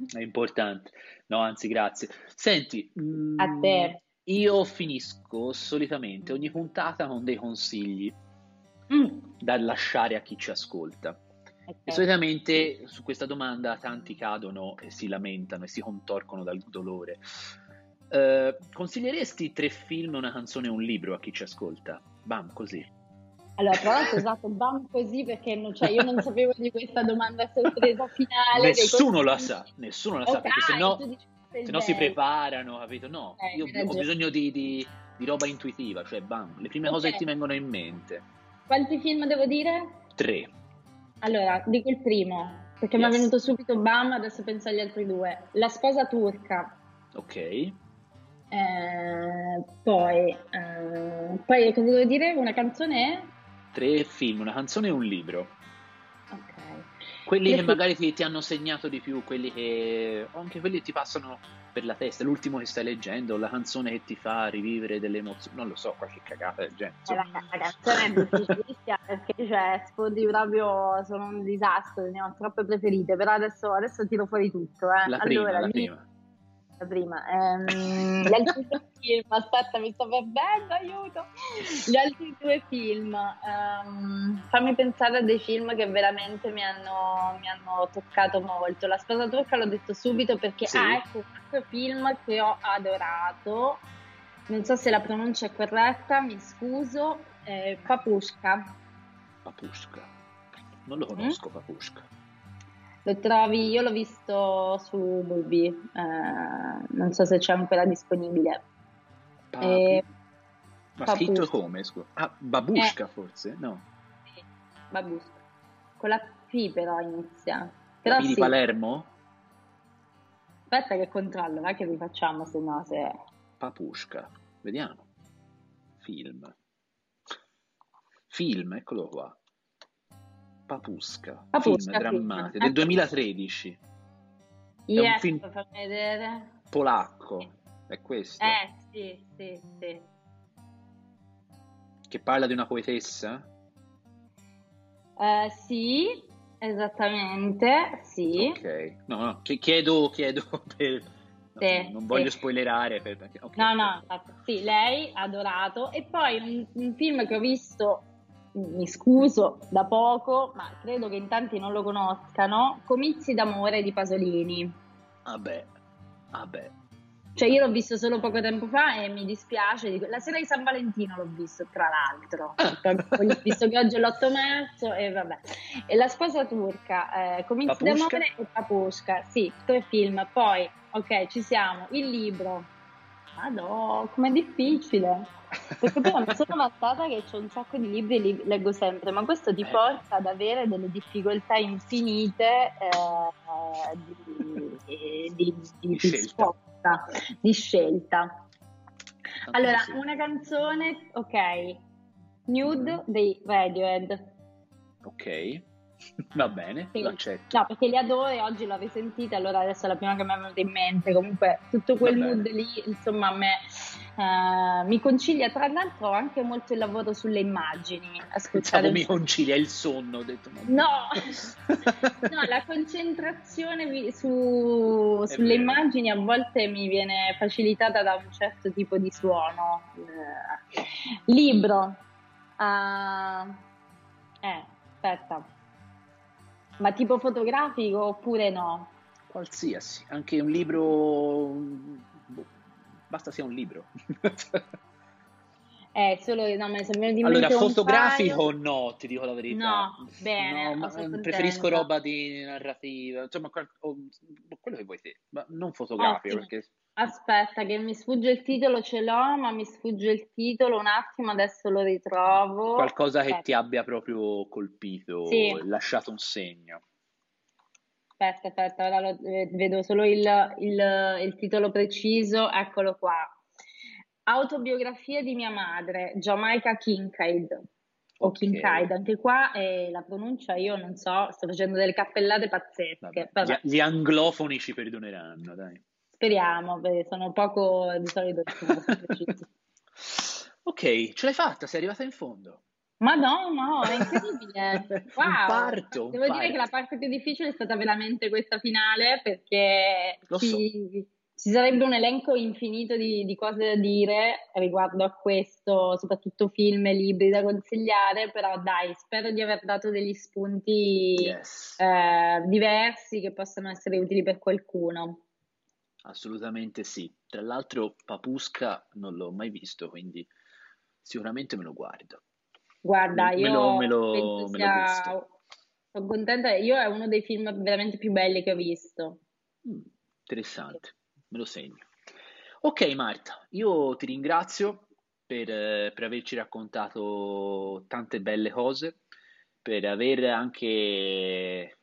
È importante. No, anzi, grazie. Senti, mm, A te. io finisco solitamente ogni puntata con dei consigli Mm, da lasciare a chi ci ascolta. ok. E solitamente su questa domanda tanti cadono e si lamentano e si contorcono dal dolore. Eh, consiglieresti tre film, una canzone e un libro a chi ci ascolta? Bam, così. Allora, tra l'altro ho usato BAM così perché non- cioè, io non sapevo di questa domanda sorpresa finale. Nessuno la sa, nessuno la sa, Ok, perché se no, tu dici che se no si preparano, capito? No, Eh, io ho ragione. bisogno di, di- di roba intuitiva, cioè bam, le prime cose Ok. che ti vengono in mente. Quanti film devo dire? Tre. Allora, dico il primo, perché mi è Yes. venuto subito BAM, adesso penso agli altri due. La sposa turca. Ok. Eh, poi, eh, poi cosa devo dire? Una canzone? Tre film, una canzone e un libro. Quelli Le che fi- magari ti, ti hanno segnato di più, quelli che... o anche quelli che ti passano per la testa, l'ultimo che stai leggendo, la canzone che ti fa rivivere delle emozioni, non lo so, qualche cagata del genere. Eh, La, la canzone è difficilissima perché cioè, sfondi proprio, sono un disastro, ne ho troppe preferite, però adesso, adesso tiro fuori tutto. Eh. La prima, allora, la prima. Prima. Ehm, gli altri due film, aspetta, mi sto perdendo, aiuto. Gli altri due film, ehm, fammi pensare a dei film che veramente mi hanno, mi hanno toccato molto. La sposa turca l'ho detto subito perché, Sì. ah, ecco, un altro film che ho adorato. Non so se la pronuncia è corretta, mi scuso. eh, Papushka. Papushka. Non lo conosco, Papushka. Lo trovi, io l'ho visto su Mubi, eh, non so se c'è ancora disponibile. Pa- Eh, Ma Papushka. scritto come? scusa? Ah, Babushka forse? No. Sì, Babushka. Con la P però inizia. La Però P di sì, Palermo? aspetta che controllo, va che rifacciamo se no se... Papushka. Vediamo. Film. Film, eccolo qua. Papushka. Papushka, film film. drammatico del 2013. un Yes, film- fammi vedere. Polacco. È questo. Eh, sì, sì, sì. Che parla di una poetessa? Eh, sì, esattamente, sì. Ok. No, no, chi- chiedo, chiedo per... Sì, non voglio sì. spoilerare. Per... perché- ok. No, no, sì, lei adorato. E poi un, un film che ho visto, mi scuso, da poco, ma credo che in tanti non lo conoscano, Comizi d'amore di Pasolini. Vabbè. Vabbè. Cioè io l'ho visto solo poco tempo fa e mi dispiace. di- La sera di San Valentino l'ho visto, tra l'altro. Poi ho visto che oggi è l'8 marzo e vabbè. E La sposa turca, eh, Comizi d'amore e Papushka. Sì, tre film. Poi, ok, ci siamo. Il libro. Madò, com'è difficile. Perché poi mi sono vantata che ho un sacco di libri e li leggo sempre, ma questo ti Eh. porta ad avere delle difficoltà infinite eh, di, di, di- di risposta, di scelta. Allora, una canzone, ok, Nude dei Radiohead. Ok, va bene, Sì. lo accetto. No, perché li adoro e oggi l'ho risentita, allora adesso è la prima che mi è venuta in mente. Comunque, tutto quel mood lì, insomma, a me eh, mi concilia. Tra l'altro, anche molto il lavoro sulle immagini. Ascoltare mi concilia il sonno, ho detto. No, no, la concentrazione su- sulle vero. immagini a volte mi viene facilitata da un certo tipo di suono. Eh, libro. Ah, eh, aspetta. Ma tipo fotografico oppure no? Qualsiasi, anche un libro... basta sia un libro. Eh, solo no, me venuti in allora, fotografico paio. no, ti dico la verità. No, bene, No, ma sono contenta. preferisco roba di narrativa, insomma, qual- o- quello che vuoi te, ma non fotografico, Ottimo. perché Aspetta, che mi sfugge il titolo, ce l'ho, ma mi sfugge il titolo un attimo, adesso lo ritrovo. qualcosa che Aspetta. ti abbia proprio colpito, Sì. lasciato un segno. Aspetta, aspetta, ora lo- eh, vedo solo il, il- il titolo preciso, eccolo qua. Autobiografia di mia madre, Jamaica Kincaid, o Ok. Kincaid, anche qua eh, la pronuncia io non so, sto facendo delle cappellate pazzesche, Vabbè, Gli, gli anglofoni ci perdoneranno, dai. speriamo, sono poco di solito. Ok, ce l'hai fatta, sei arrivata in fondo. Ma no, no, è incredibile. Wow. parto, Devo dire parto. che la parte più difficile è stata veramente questa finale perché Lo so. ci, ci sarebbe un elenco infinito di, di cose da dire riguardo a questo, soprattutto film e libri da consigliare, però dai, spero di aver dato degli spunti Yes, eh, diversi che possano essere utili per qualcuno. assolutamente sì. Tra l'altro Papusca non l'ho mai visto, quindi sicuramente me lo guardo. Guarda, Me- me io lo- me lo- penso me lo sia... Sono contenta, io è uno dei film veramente più belli che ho visto. Mm, interessante, me lo segno. Ok Marta, io ti ringrazio per, eh, per averci raccontato tante belle cose, per aver anche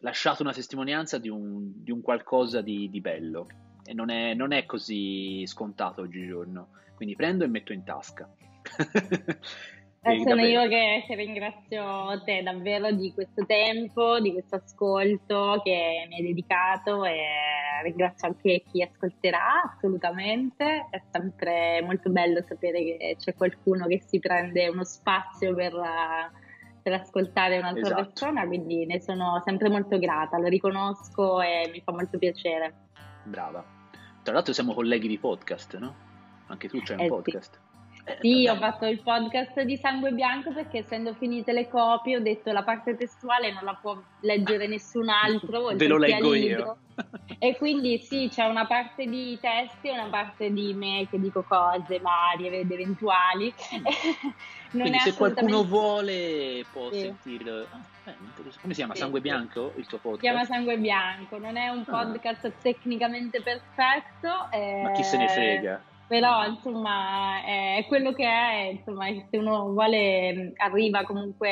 lasciato una testimonianza di un, di un qualcosa di, di bello e non è, non è così scontato oggigiorno, quindi prendo e metto in tasca. Eh, sono io che, ringrazio te davvero di questo tempo, di questo ascolto che mi hai dedicato e ringrazio anche chi ascolterà assolutamente. È sempre molto bello sapere che c'è qualcuno che si prende uno spazio per, per ascoltare un'altra Esatto. persona, quindi ne sono sempre molto grata, lo riconosco e mi fa molto piacere. Brava. Tra l'altro siamo colleghi di podcast, no? Anche tu c'hai un Eh, sì. podcast. Eh, Sì, ho dai. fatto il podcast di Sangue Bianco perché essendo finite le copie ho detto la parte testuale non la può leggere nessun altro, Ve lo leggo libro. io. E quindi sì, c'è una parte di testi e una parte di me che dico cose varie ed eventuali. Quindi se qualcuno assolutamente- vuole può Sì. sentirlo. Ah, eh. Come si chiama? Sì, Sangue. Bianco il tuo Si podcast? chiama Sangue Bianco, non è un Ah. podcast tecnicamente perfetto. Ma chi se ne eh, frega? Però insomma è quello che è, insomma, se uno vuole arriva comunque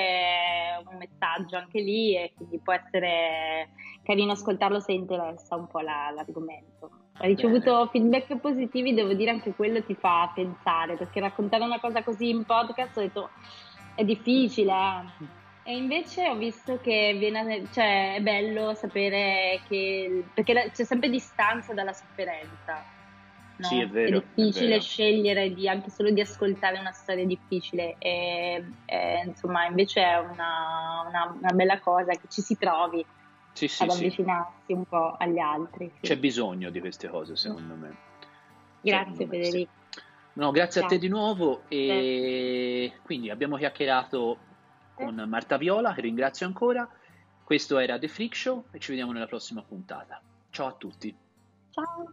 un messaggio anche lì e quindi può essere carino ascoltarlo se interessa un po' la- l'argomento. Ho ricevuto feedback positivi, devo dire anche quello ti fa pensare, perché raccontare una cosa così in podcast ho detto è difficile. eh. E invece ho visto che viene, cioè, è bello sapere che perché c'è sempre distanza dalla sofferenza. No? Sì, è vero, È difficile è vero. scegliere di, anche solo di ascoltare una storia difficile e, e, insomma invece è una, una- una bella cosa che ci si provi Sì, sì, ad sì. avvicinarsi un po' agli altri. sì. C'è bisogno di queste cose, secondo me. Grazie Secondo me, Federico. No, grazie a te Grazie. di nuovo e quindi abbiamo chiacchierato con Marta Viola, che ringrazio ancora. Questo era The Freak Show e ci vediamo nella prossima puntata. Ciao a tutti. Ciao.